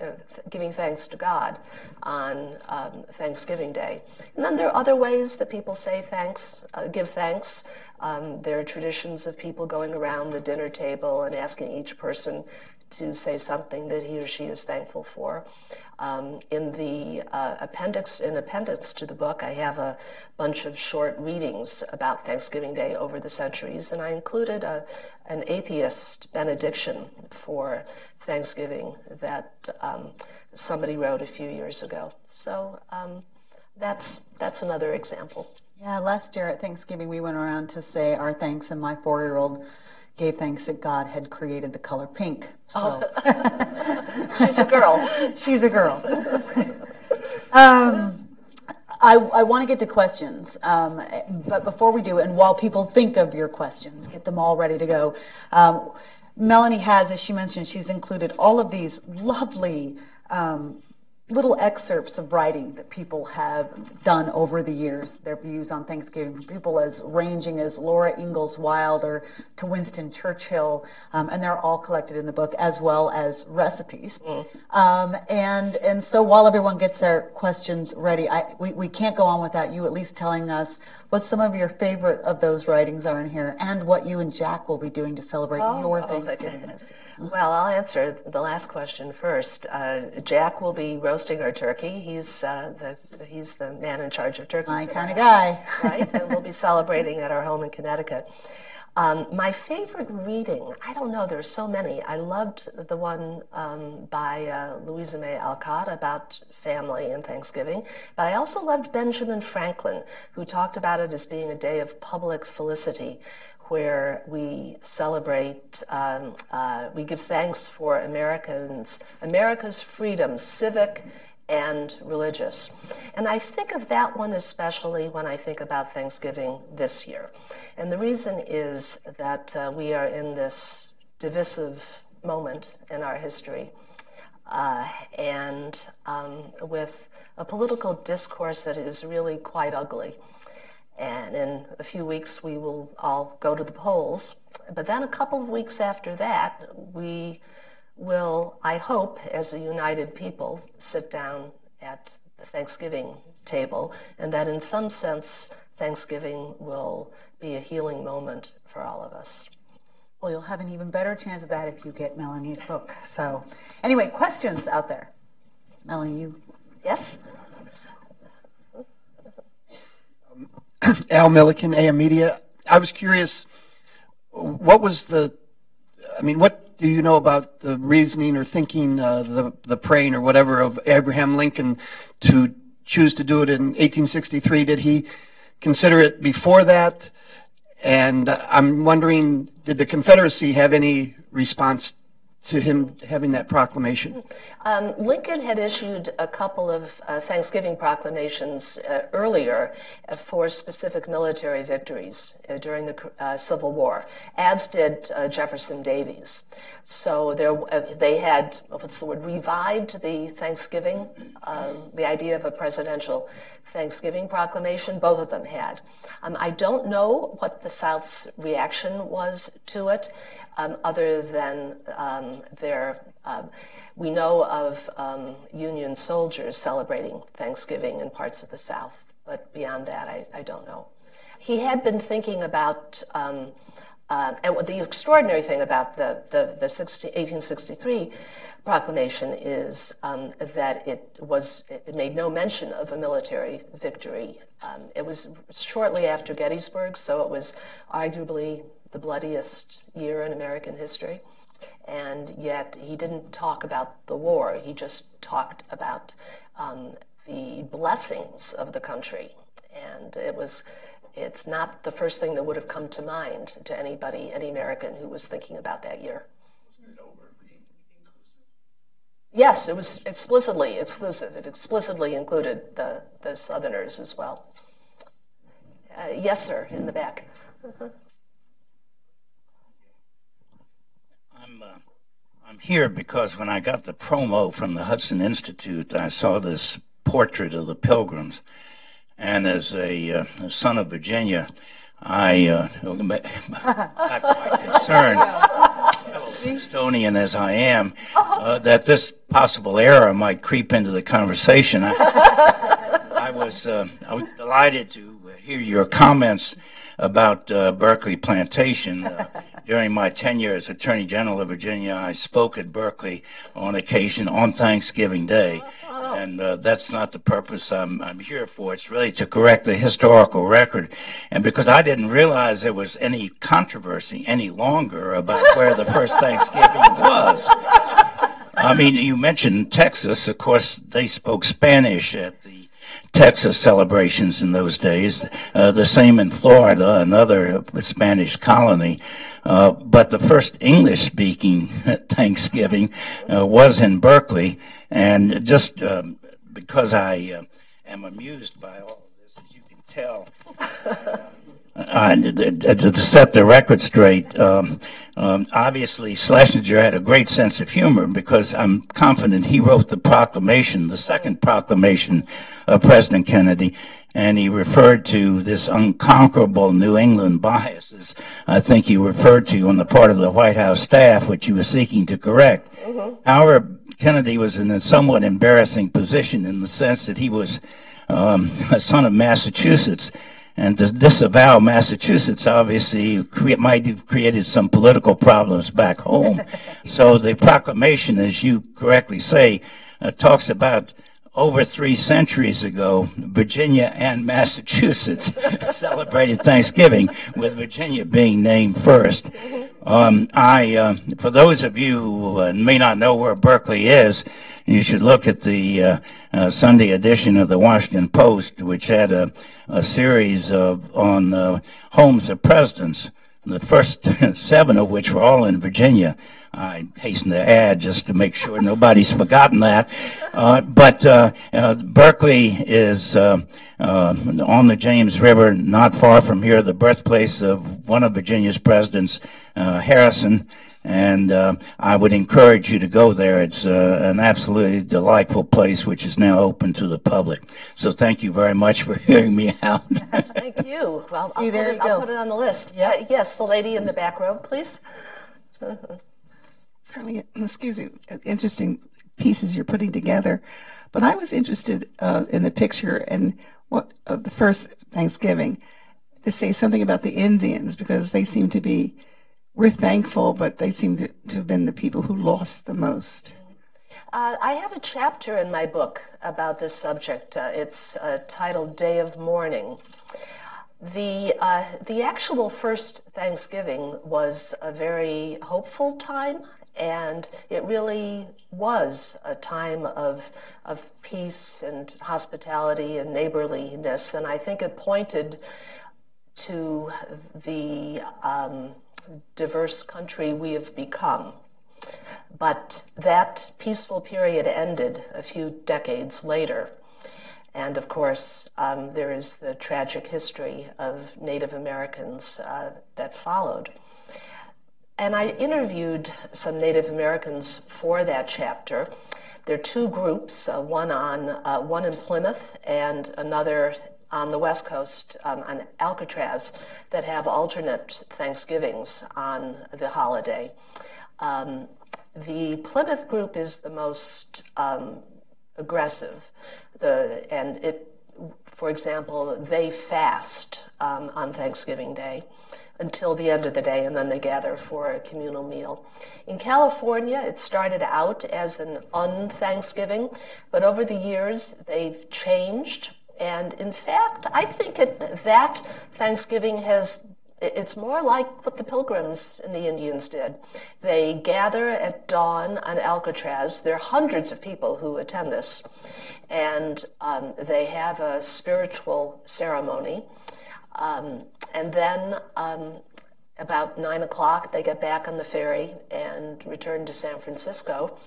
uh, giving thanks to God on um, Thanksgiving Day. And then there are other ways that people say thanks, uh, give thanks. Um, there are traditions of people going around the dinner table and asking each person to say something that he or she is thankful for. Um, in the uh, appendix, in appendix to the book, I have a bunch of short readings about Thanksgiving Day over the centuries, and I included a, an atheist benediction for Thanksgiving that um, somebody wrote a few years ago. So um, that's that's another example. Yeah, last year at Thanksgiving, we went around to say our thanks, and my four-year-old gave thanks that God had created the color pink. So oh. she's a girl. she's a girl. um, I, I want to get to questions, um, but before we do, and while people think of your questions, get them all ready to go. Um, Melanie has, as she mentioned, she's included all of these lovely um, little excerpts of writing that people have done over the years, their views on Thanksgiving, from people as ranging as Laura Ingalls Wilder to Winston Churchill, um, and they're all collected in the book, as well as recipes. Mm. Um, and and so while everyone gets their questions ready, I, we, we can't go on without you at least telling us what some of your favorite of those writings are in here, and what you and Jack will be doing to celebrate oh, your Thanksgiving. Okay. Well, I'll answer the last question first. Uh, Jack will be roasting our turkey. He's uh, the he's the man in charge of turkey. My kind of guy, right? and we'll be celebrating at our home in Connecticut. Um, my favorite reading, I don't know, there's so many. I loved the one um, by uh, Louisa May Alcott about family and Thanksgiving, but I also loved Benjamin Franklin, who talked about it as being a day of public felicity, where we celebrate, um, uh, we give thanks for Americans, America's freedoms, civic and religious. And I think of that one especially when I think about Thanksgiving this year. And the reason is that uh, we are in this divisive moment in our history. Uh, and um, with a political discourse that is really quite ugly. And in a few weeks, we will all go to the polls. But then a couple of weeks after that, we will, I hope, as a united people, sit down at the Thanksgiving table, and that in some sense, Thanksgiving will be a healing moment for all of us. Well, you'll have an even better chance of that if you get Melanie's book. So, anyway, questions out there? Melanie, you. Yes? Um, Al Milliken, AM Media. I was curious, what was the, I mean, what do you know about the reasoning or thinking, uh, the, the praying or whatever of Abraham Lincoln to choose to do it in 1863? Did he consider it before that? And I'm wondering, did the Confederacy have any response to him having that proclamation? Um, Lincoln had issued a couple of uh, Thanksgiving proclamations uh, earlier for specific military victories uh, during the uh, Civil War, as did uh, Jefferson Davis. So there, uh, they had what's the word revived the Thanksgiving, um, the idea of a presidential Thanksgiving proclamation. Both of them had. Um, I don't know what the South's reaction was to it, um, other than um, their. Um, we know of um, Union soldiers celebrating Thanksgiving in parts of the South, but beyond that, I, I don't know. He had been thinking about. Um, uh, and the extraordinary thing about the, the, the 60, 1863 proclamation is um, that it was it made no mention of a military victory. It was shortly after Gettysburg, so it was arguably the bloodiest year in American history. And yet he didn't talk about the war. He just talked about um, the blessings of the country. And it was it's not the first thing that would have come to mind to anybody, any American who was thinking about that year. Yes, it was explicitly exclusive. It explicitly included the, the Southerners as well. Uh, yes, sir, in the back. I'm, uh, I'm here because when I got the promo from the Hudson Institute, I saw this portrait of the Pilgrims and as a, uh, a son of Virginia, I uh, quite concerned, Estonian as I am, uh, that this possible error might creep into the conversation. I, I was uh, I was delighted to hear your comments about uh, Berkeley Plantation. During my tenure as Attorney General of Virginia, I spoke at Berkeley on occasion on Thanksgiving Day. And uh, that's not the purpose I'm, I'm here for. It's really to correct the historical record. And because I didn't realize there was any controversy any longer about where the first Thanksgiving was. I mean, you mentioned Texas. Of course, they spoke Spanish at the Texas celebrations in those days. Uh, the same in Florida, another Spanish colony. Uh, but the first English speaking Thanksgiving uh, was in Berkeley. And just um, because I uh, am amused by all of this, as you can tell, uh, to, set the record straight, um, um, obviously Schlesinger had a great sense of humor because I'm confident he wrote the proclamation, the second proclamation of President Kennedy, and he referred to this unconquerable New England biases. I think he referred to on the part of the White House staff, which he was seeking to correct. Mm-hmm. However, Kennedy was in a somewhat embarrassing position in the sense that he was um, a son of Massachusetts and to disavow Massachusetts obviously might have created some political problems back home. so the proclamation, as you correctly say, uh, talks about over three centuries ago, Virginia and Massachusetts celebrated Thanksgiving, with Virginia being named first. Um, I, uh, for those of you who uh, may not know where Berkeley is, you should look at the uh, uh, Sunday edition of the Washington Post, which had a, a series of on uh, homes of presidents. The first seven of which were all in Virginia. I hasten to add just to make sure nobody's forgotten that. Uh, but uh, uh, Berkeley is uh, uh, on the James River, not far from here, the birthplace of one of Virginia's presidents, uh, Harrison. And um, I would encourage you to go there. It's uh, an absolutely delightful place, which is now open to the public. So thank you very much for hearing me out. thank you. Well, I'll, put it, I'll put it on the list. Yeah. Uh, yes, the lady in the back row, please. certainly, excuse me, interesting pieces you're putting together. But I was interested uh, in the picture and what of the first Thanksgiving to say something about the Indians because they seem to be, we're thankful, but they seem to, to have been the people who lost the most. Uh, I have a chapter in my book about this subject. Uh, it's uh, titled Day of Mourning. The, uh, the actual first Thanksgiving was a very hopeful time and it really was a time of, of peace and hospitality and neighborliness. And I think it pointed to the um, diverse country we have become. But that peaceful period ended a few decades later. And of course, um, there is the tragic history of Native Americans uh, that followed. And I interviewed some Native Americans for that chapter. There are two groups, uh, one on uh, one in Plymouth and another on the West Coast um, on Alcatraz that have alternate Thanksgivings on the holiday. Um, the Plymouth group is the most um, aggressive, the, and it, for example, they fast um, on Thanksgiving Day until the end of the day, and then they gather for a communal meal. In California, it started out as an un-Thanksgiving, but over the years they've changed. And in fact, I think it, that Thanksgiving has it's more like what the pilgrims and the Indians did. They gather at dawn on Alcatraz. There are hundreds of people who attend this. And um, they have a spiritual ceremony. Um, and then um, about nine o'clock, they get back on the ferry and return to San Francisco,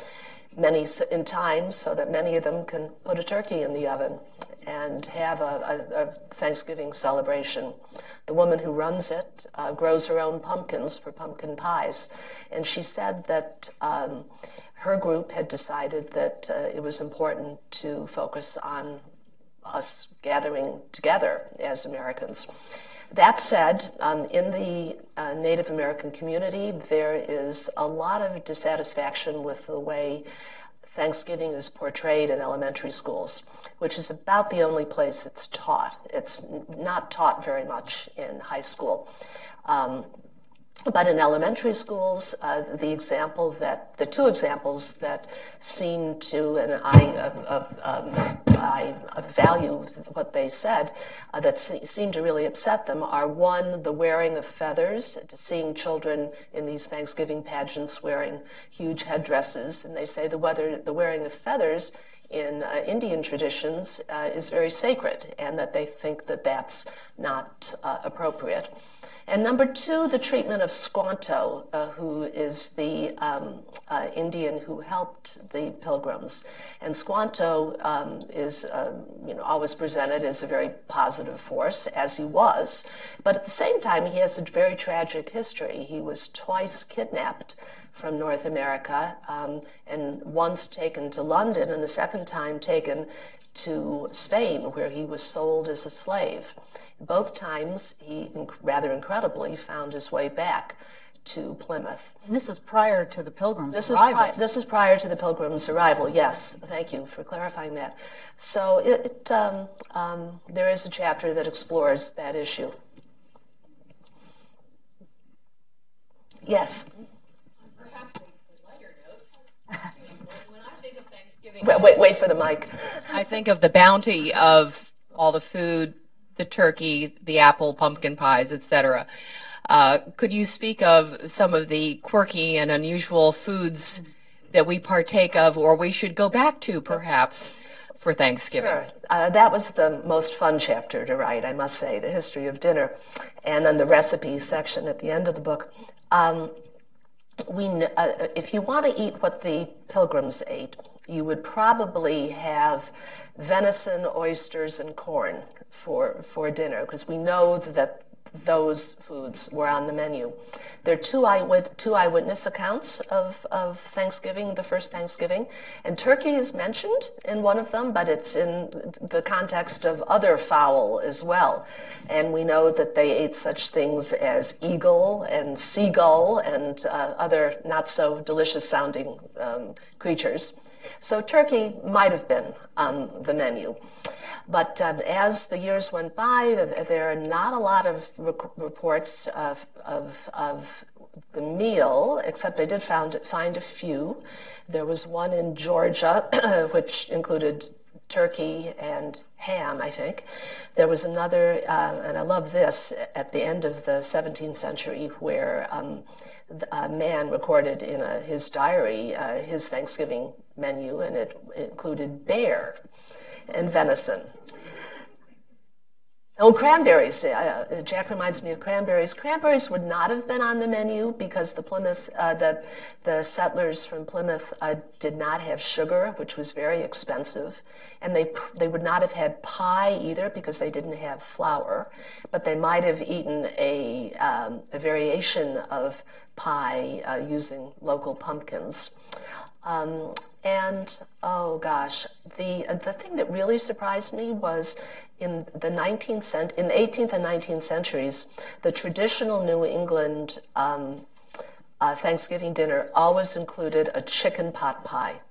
many in time, so that many of them can put a turkey in the oven and have a, a, a Thanksgiving celebration. The woman who runs it uh, grows her own pumpkins for pumpkin pies, and she said that. Um, her group had decided that uh, it was important to focus on us gathering together as Americans. That said, um, in the uh, Native American community, there is a lot of dissatisfaction with the way Thanksgiving is portrayed in elementary schools, which is about the only place it's taught. It's not taught very much in high school. Um, but in elementary schools, uh, the example that the two examples that seem to, and I, uh, uh, um, I value what they said, uh, that seem to really upset them are one, the wearing of feathers, seeing children in these Thanksgiving pageants wearing huge headdresses, and they say the, weather, the wearing of feathers in uh, Indian traditions uh, is very sacred, and that they think that that's not uh, appropriate. And number two, the treatment of Squanto, uh, who is the um, uh, Indian who helped the pilgrims. And Squanto um, is, uh, you know, always presented as a very positive force, as he was. But at the same time, he has a very tragic history. He was twice kidnapped from North America, um, and once taken to London, and the second time taken to Spain, where he was sold as a slave. Both times, he rather incredibly found his way back to Plymouth. And this is prior to the Pilgrims' this arrival. Is pri- this is prior to the Pilgrims' arrival. Yes, thank you for clarifying that. So it, it um, um, there is a chapter that explores that issue. Yes. Wait, wait, wait for the mic. I think of the bounty of all the food, the turkey, the apple, pumpkin pies, etc. Uh, could you speak of some of the quirky and unusual foods that we partake of, or we should go back to, perhaps, for Thanksgiving? Sure. Uh, that was the most fun chapter to write, I must say, the history of dinner, and then the recipe section at the end of the book. Um, we, uh, if you want to eat what the pilgrims ate, you would probably have venison, oysters, and corn for, for dinner because we know that those foods were on the menu. There are two, eyewit- two eyewitness accounts of, of Thanksgiving, the first Thanksgiving, and turkey is mentioned in one of them, but it's in the context of other fowl as well. And we know that they ate such things as eagle and seagull and uh, other not so delicious sounding um, creatures. So turkey might have been on the menu. But um, as the years went by, there are not a lot of reports of, of, of the meal, except I did found, find a few. There was one in Georgia, which included turkey and ham, I think. There was another, uh, and I love this, at the end of the 17th century, where um, a man recorded in a, his diary uh, his Thanksgiving menu, and it included bear and venison. Oh, cranberries. Uh, uh, Jack reminds me of cranberries. Cranberries would not have been on the menu because the Plymouth, uh, the, the settlers from Plymouth uh, did not have sugar, which was very expensive. And they, they would not have had pie either because they didn't have flour. But they might have eaten a, um, a variation of pie uh, using local pumpkins. Um, and oh gosh, the the thing that really surprised me was in the 19th cent- in the 18th and 19th centuries, the traditional New England um, uh, Thanksgiving dinner always included a chicken pot pie.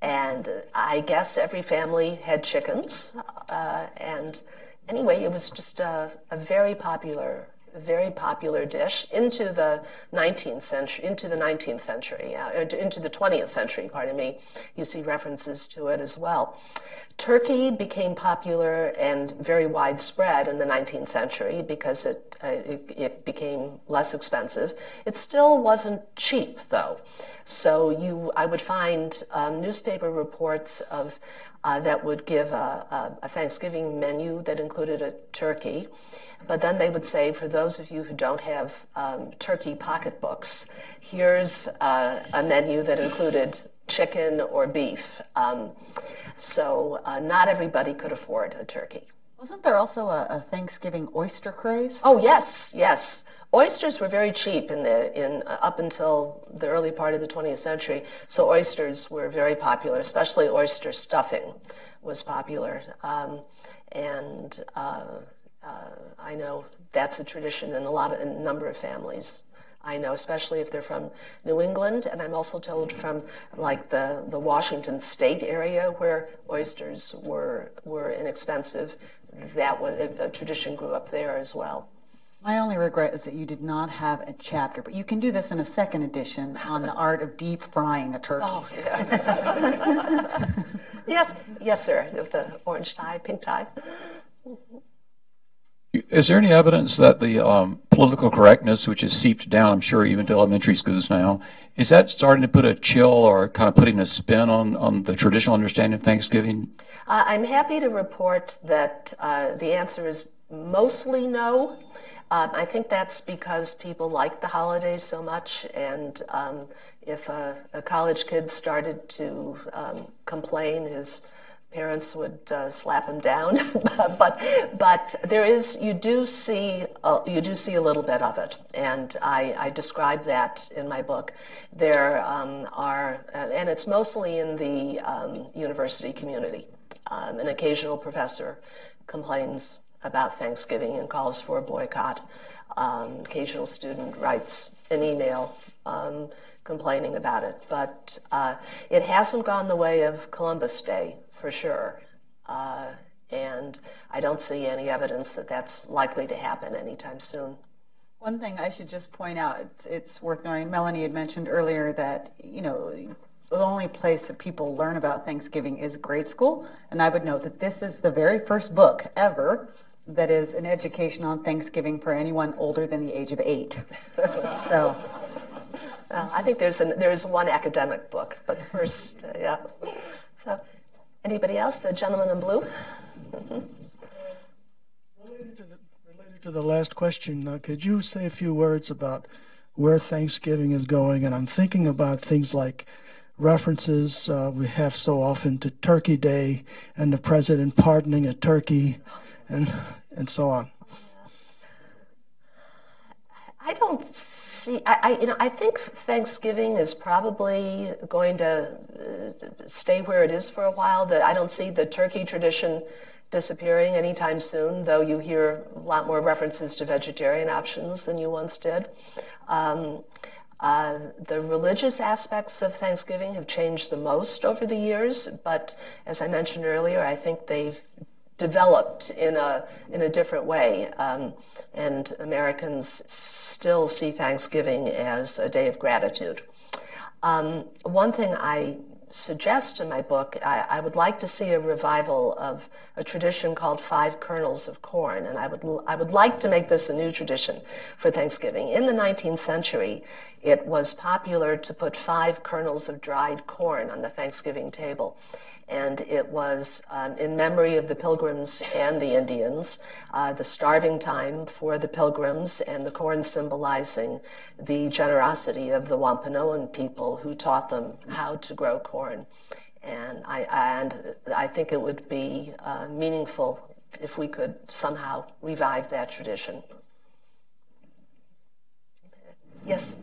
And I guess every family had chickens. Uh, and anyway, it was just a, a very popular very popular dish into the 19th century, into the 19th century, uh, into the 20th century, pardon me. You see references to it as well. Turkey became popular and very widespread in the 19th century because it, uh, it, it, became less expensive. It still wasn't cheap, though. So you, I would find um, newspaper reports of uh, that would give a, a, a Thanksgiving menu that included a turkey. But then they would say, for those of you who don't have um, turkey pocketbooks, here's uh, a menu that included chicken or beef. Um, so uh, not everybody could afford a turkey. Wasn't there also a, a, Thanksgiving oyster craze? Oh yes, yes. Oysters were very cheap in the in uh, up until the early part of the 20th century. So oysters were very popular, especially oyster stuffing was popular. Um, and uh, uh, I know that's a tradition in a lot of a number of families. I know, especially if they're from New England, and I'm also told from like the, the Washington State area where oysters were were inexpensive. That was a, a tradition grew up there as well. My only regret is that you did not have a chapter, but you can do this in a second edition on the art of deep frying a turkey. Oh, yeah. yes, yes, sir. With the orange tie, pink tie. Is there any evidence that the um, political correctness, which has seeped down, I'm sure, even to elementary schools now, is that starting to put a chill or kind of putting a spin on, on the traditional understanding of Thanksgiving? Uh, I'm happy to report that uh, the answer is mostly no. Um, I think that's because people like the holidays so much, and um, if a, a, college kid started to um, complain, his parents would uh, slap him down. but but there is you do see uh, you do see a little bit of it, and I, I describe that in my book. There um, are, uh, and it's mostly in the um, university community. Um, an occasional professor complains about Thanksgiving and calls for a boycott. Um, occasional student writes an email um, complaining about it, but uh, it hasn't gone the way of Columbus Day for sure. Uh, and I don't see any evidence that that's likely to happen anytime soon. One thing I should just point out, it's, it's worth knowing, Melanie had mentioned earlier that, you know, the only place that people learn about Thanksgiving is grade school. And I would note that this is the very first book ever that is an education on Thanksgiving for anyone older than the age of eight. so. Well, I think there's an, there's one academic book, but first, uh, yeah. So, Anybody else? The gentleman in blue. Related, to the, related, to the, last question, uh, could you say a few words about where Thanksgiving is going? And I'm thinking about things like references uh, we have so often to Turkey Day and the president pardoning a turkey, and and so on. I don't see. I, I, you know I think Thanksgiving is probably going to uh, stay where it is for a while. That I don't see the turkey tradition disappearing anytime soon. Though you hear a lot more references to vegetarian options than you once did. Um, uh, the religious aspects of Thanksgiving have changed the most over the years, but as I mentioned earlier, I think they've developed in a in a different way, um, and Americans still see Thanksgiving as a day of gratitude. Um, one thing I suggest in my book, I, I, would like to see a revival of a tradition called five kernels of corn, and I would I would like to make this a new tradition for Thanksgiving. In the 19th century, it was popular to put five kernels of dried corn on the Thanksgiving table, and it was um, in memory of the Pilgrims and the Indians, uh, the starving time for the Pilgrims, and the corn symbolizing the generosity of the Wampanoag people who taught them how to grow corn. And I, and I think it would be uh, meaningful if we could somehow revive that tradition. Yes?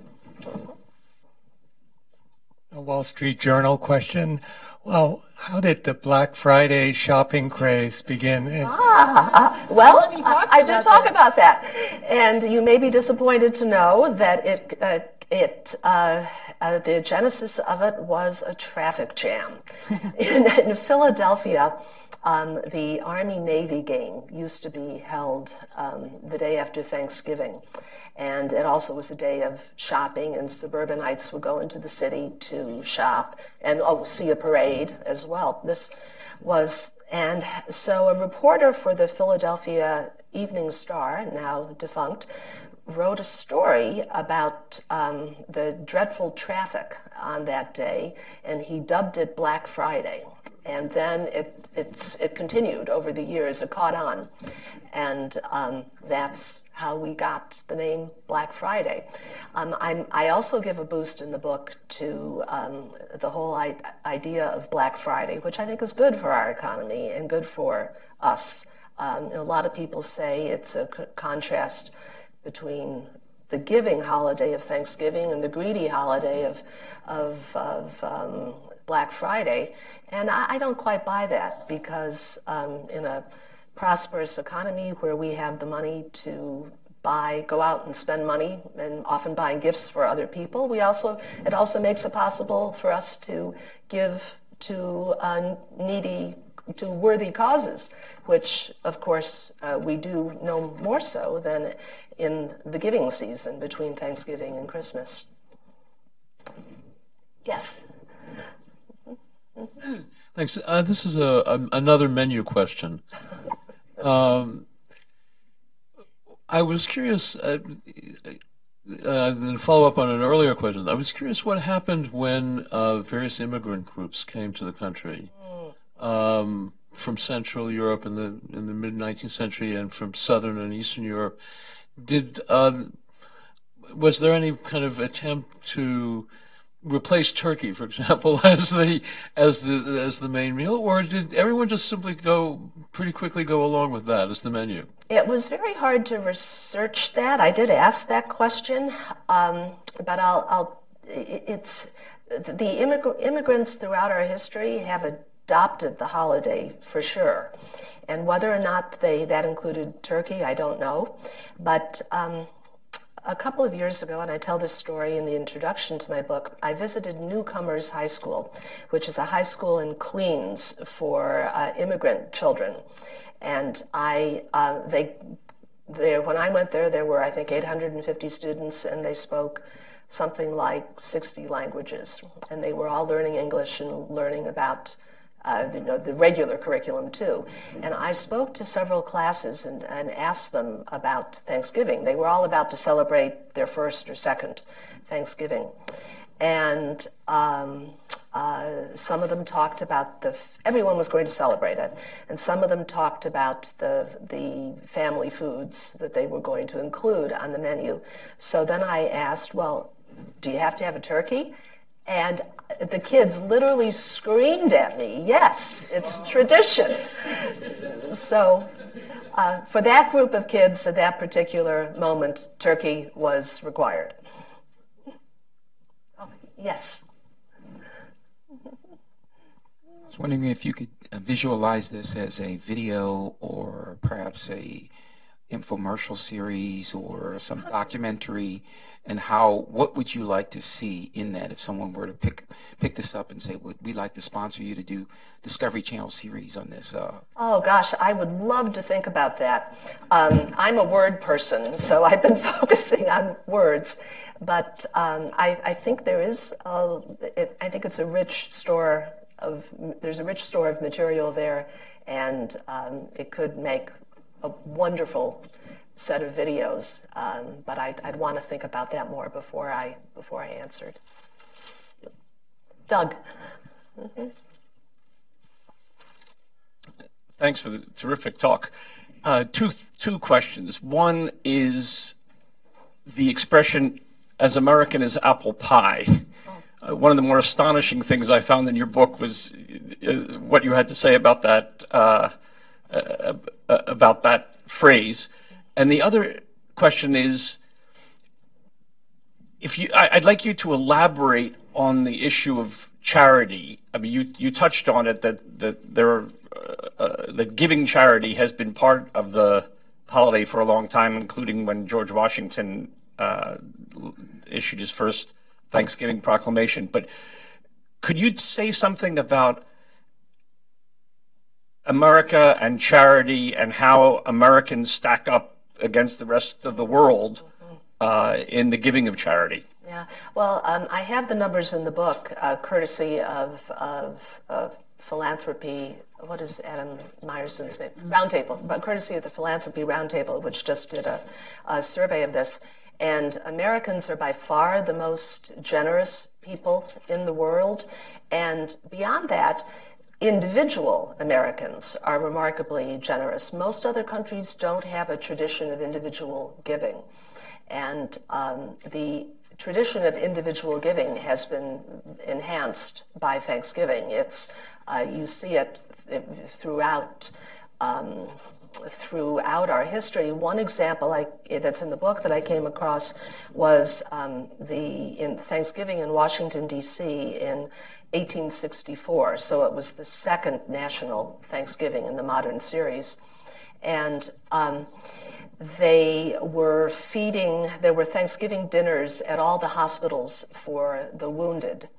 A Wall Street Journal question. Well, how did the Black Friday shopping craze begin? Ah, uh, well, I, I did talk this. about that, and you may be disappointed to know that it uh, it uh, uh the genesis of it was a traffic jam in, in Philadelphia. Um, the Army Navy game used to be held um, the day after Thanksgiving. And it also was a day of shopping, and suburbanites would go into the city to shop and oh, see a parade as well. This was, and so a reporter for the Philadelphia Evening Star, now defunct, wrote a story about um, the dreadful traffic on that day, and he dubbed it Black Friday and then it it's it continued over the years. It caught on, and um, that's how we got the name Black Friday. Um, i also give a boost in the book to um, the whole I- idea of Black Friday, which I think is good for our economy and good for us. Um, a lot of people say it's a c- contrast between the giving holiday of Thanksgiving and the greedy holiday of, of, of um, Black Friday. And I, I don't quite buy that because um, in a prosperous economy where we have the money to buy, go out and spend money, and often buying gifts for other people, we also it also makes it possible for us to give to uh, needy to worthy causes, which of course uh, we do no more so than in the giving season between Thanksgiving and Christmas. Yes. Thanks. Uh, this is a, a, another menu question. Um, I was curious. Uh, uh, follow up on an earlier question. I was curious what happened when uh, various immigrant groups came to the country um, from Central Europe in the in the mid 19th century and from Southern and Eastern Europe. Did uh, was there any kind of attempt to replace turkey, for example, as the as the as the main meal, or did everyone just simply go pretty quickly go along with that as the menu? It was very hard to research that. I did ask that question, um, but I'll, I'll it's the immig- immigrants throughout our history have adopted the holiday for sure, and whether or not they that included turkey, I don't know, but. Um, a couple of years ago, and I tell this story in the introduction to my book, I visited Newcomers High School, which is a high school in Queens for uh, immigrant children. And I, uh, they, there, when I went there, there were, I think, 850 students, and they spoke something like 60 languages. And they were all learning English and learning about uh, you know, the regular curriculum too. And I spoke to several classes and, and asked them about Thanksgiving. They were all about to celebrate their first or second Thanksgiving. And um, uh, some of them talked about the, everyone was going to celebrate it. And some of them talked about the, the family foods that they were going to include on the menu. So then I asked, well, do you have to have a turkey? And the kids literally screamed at me, yes, it's tradition. So uh, for that group of kids at that particular moment, turkey was required. Oh, yes. I was wondering if you could uh, visualize this as a video or perhaps a infomercial series or some documentary and how what would you like to see in that if someone were to pick pick this up and say would we like to sponsor you to do discovery channel series on this uh, Oh gosh, I would love to think about that. Um, I'm a word person, so I've been focusing on words. But um, I, I think there is, a, it, I think it's a rich store of, there's a rich store of material there, and um, it could make a wonderful set of videos. Um, but I'd, I'd want to think about that more before I before I answered. Doug. Mhm. Thanks for the terrific talk. Uh, two two questions. One is the expression "as American as apple pie." Uh, one of the more astonishing things I found in your book was uh, what you had to say about that uh, uh, uh, about that phrase. And the other question is, if you, I, I'd like you to elaborate on the issue of charity. I mean, you you touched on it that that there are uh, uh, that giving charity has been part of the holiday for a long time, including when George Washington uh, issued his first Thanksgiving proclamation. But could you say something about America and charity and how Americans stack up against the rest of the world uh, in the giving of charity? Yeah, well, um, I have the numbers in the book, uh, courtesy of, of, of philanthropy. What is Adam Meyerson's name? Roundtable, but courtesy of the Philanthropy Roundtable, which just did a, a survey of this. And Americans are by far the most generous people in the world. And beyond that, individual Americans are remarkably generous. Most other countries don't have a tradition of individual giving. And um, the tradition of individual giving has been enhanced by Thanksgiving. It's, uh, you see it th- throughout. Um, throughout our history, one example I, that's in the book that I came across was um, the in Thanksgiving in Washington D.C. in 1864. So it was the second national Thanksgiving in the modern series, and um, they were feeding. There were Thanksgiving dinners at all the hospitals for the wounded.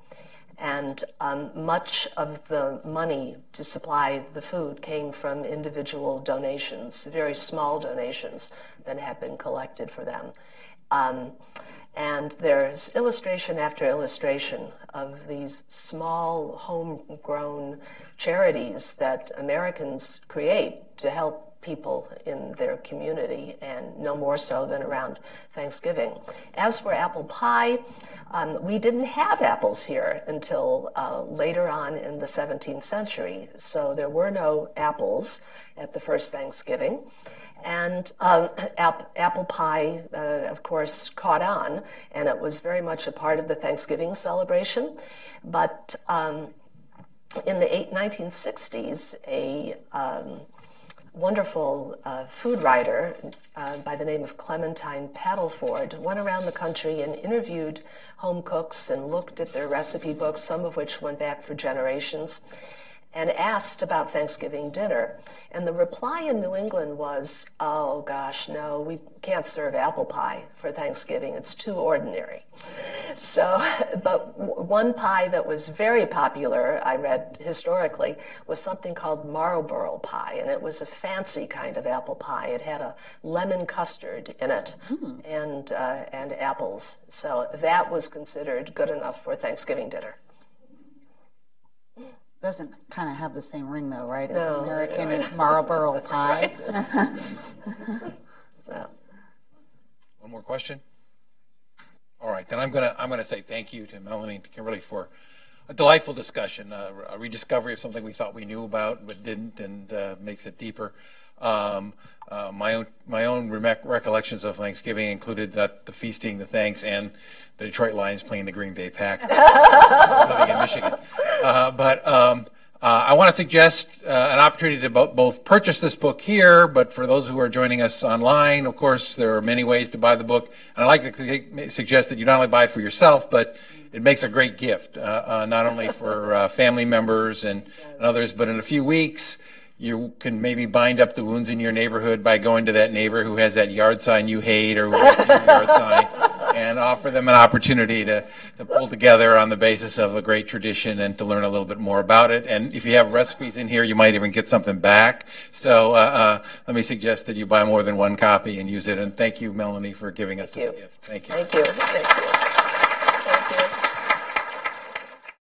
And um, much of the money to supply the food came from individual donations, very small donations that had been collected for them. Um, and there's illustration after illustration of these small homegrown charities that Americans create to help people in their community, and no more so than around Thanksgiving. As for apple pie, um, we didn't have apples here until uh, later on in the 17th century, so there were no apples at the first Thanksgiving. And um, ap- apple pie, uh, of course, caught on, and it was very much a part of the Thanksgiving celebration. But um, in the eight, 1960s, a um, wonderful uh, food writer uh, by the name of Clementine Paddleford went around the country and interviewed home cooks and looked at their recipe books, some of which went back for generations, and asked about Thanksgiving dinner. And the reply in New England was, oh gosh, no, we can't serve apple pie for Thanksgiving. It's too ordinary. So, but one pie that was very popular, I read historically, was something called Marlborough pie, and it was a fancy kind of apple pie. It had a lemon custard in it and uh, and apples. So that was considered good enough for Thanksgiving dinner. Doesn't kind of have the same ring though, right? As No. American Marlborough pie. So. One more question? All right, then I'm gonna, I'm gonna say thank you to Melanie and Kimberley for a delightful discussion, uh, a rediscovery of something we thought we knew about but didn't, and uh, makes it deeper. Um, uh, my own, my own remec- recollections of Thanksgiving included that the feasting, the thanks, and the Detroit Lions playing the Green Bay Pack living in Michigan. Uh, but um, uh, I want to suggest uh, an opportunity to bo- both purchase this book here, but for those who are joining us online, of course, there are many ways to buy the book. And I'd like to su- suggest that you not only buy it for yourself, but it makes a great gift, uh, uh, not only for uh, family members and, and others, but in a few weeks, you can maybe bind up the wounds in your neighborhood by going to that neighbor who has that yard sign you hate or yard sign and offer them an opportunity to, to pull together on the basis of a great tradition and to learn a little bit more about it. And if you have recipes in here, you might even get something back. So uh, uh, let me suggest that you buy more than one copy and use it. And thank you, Melanie, for giving us Thank this you. gift. Thank you. Thank you. Thank you.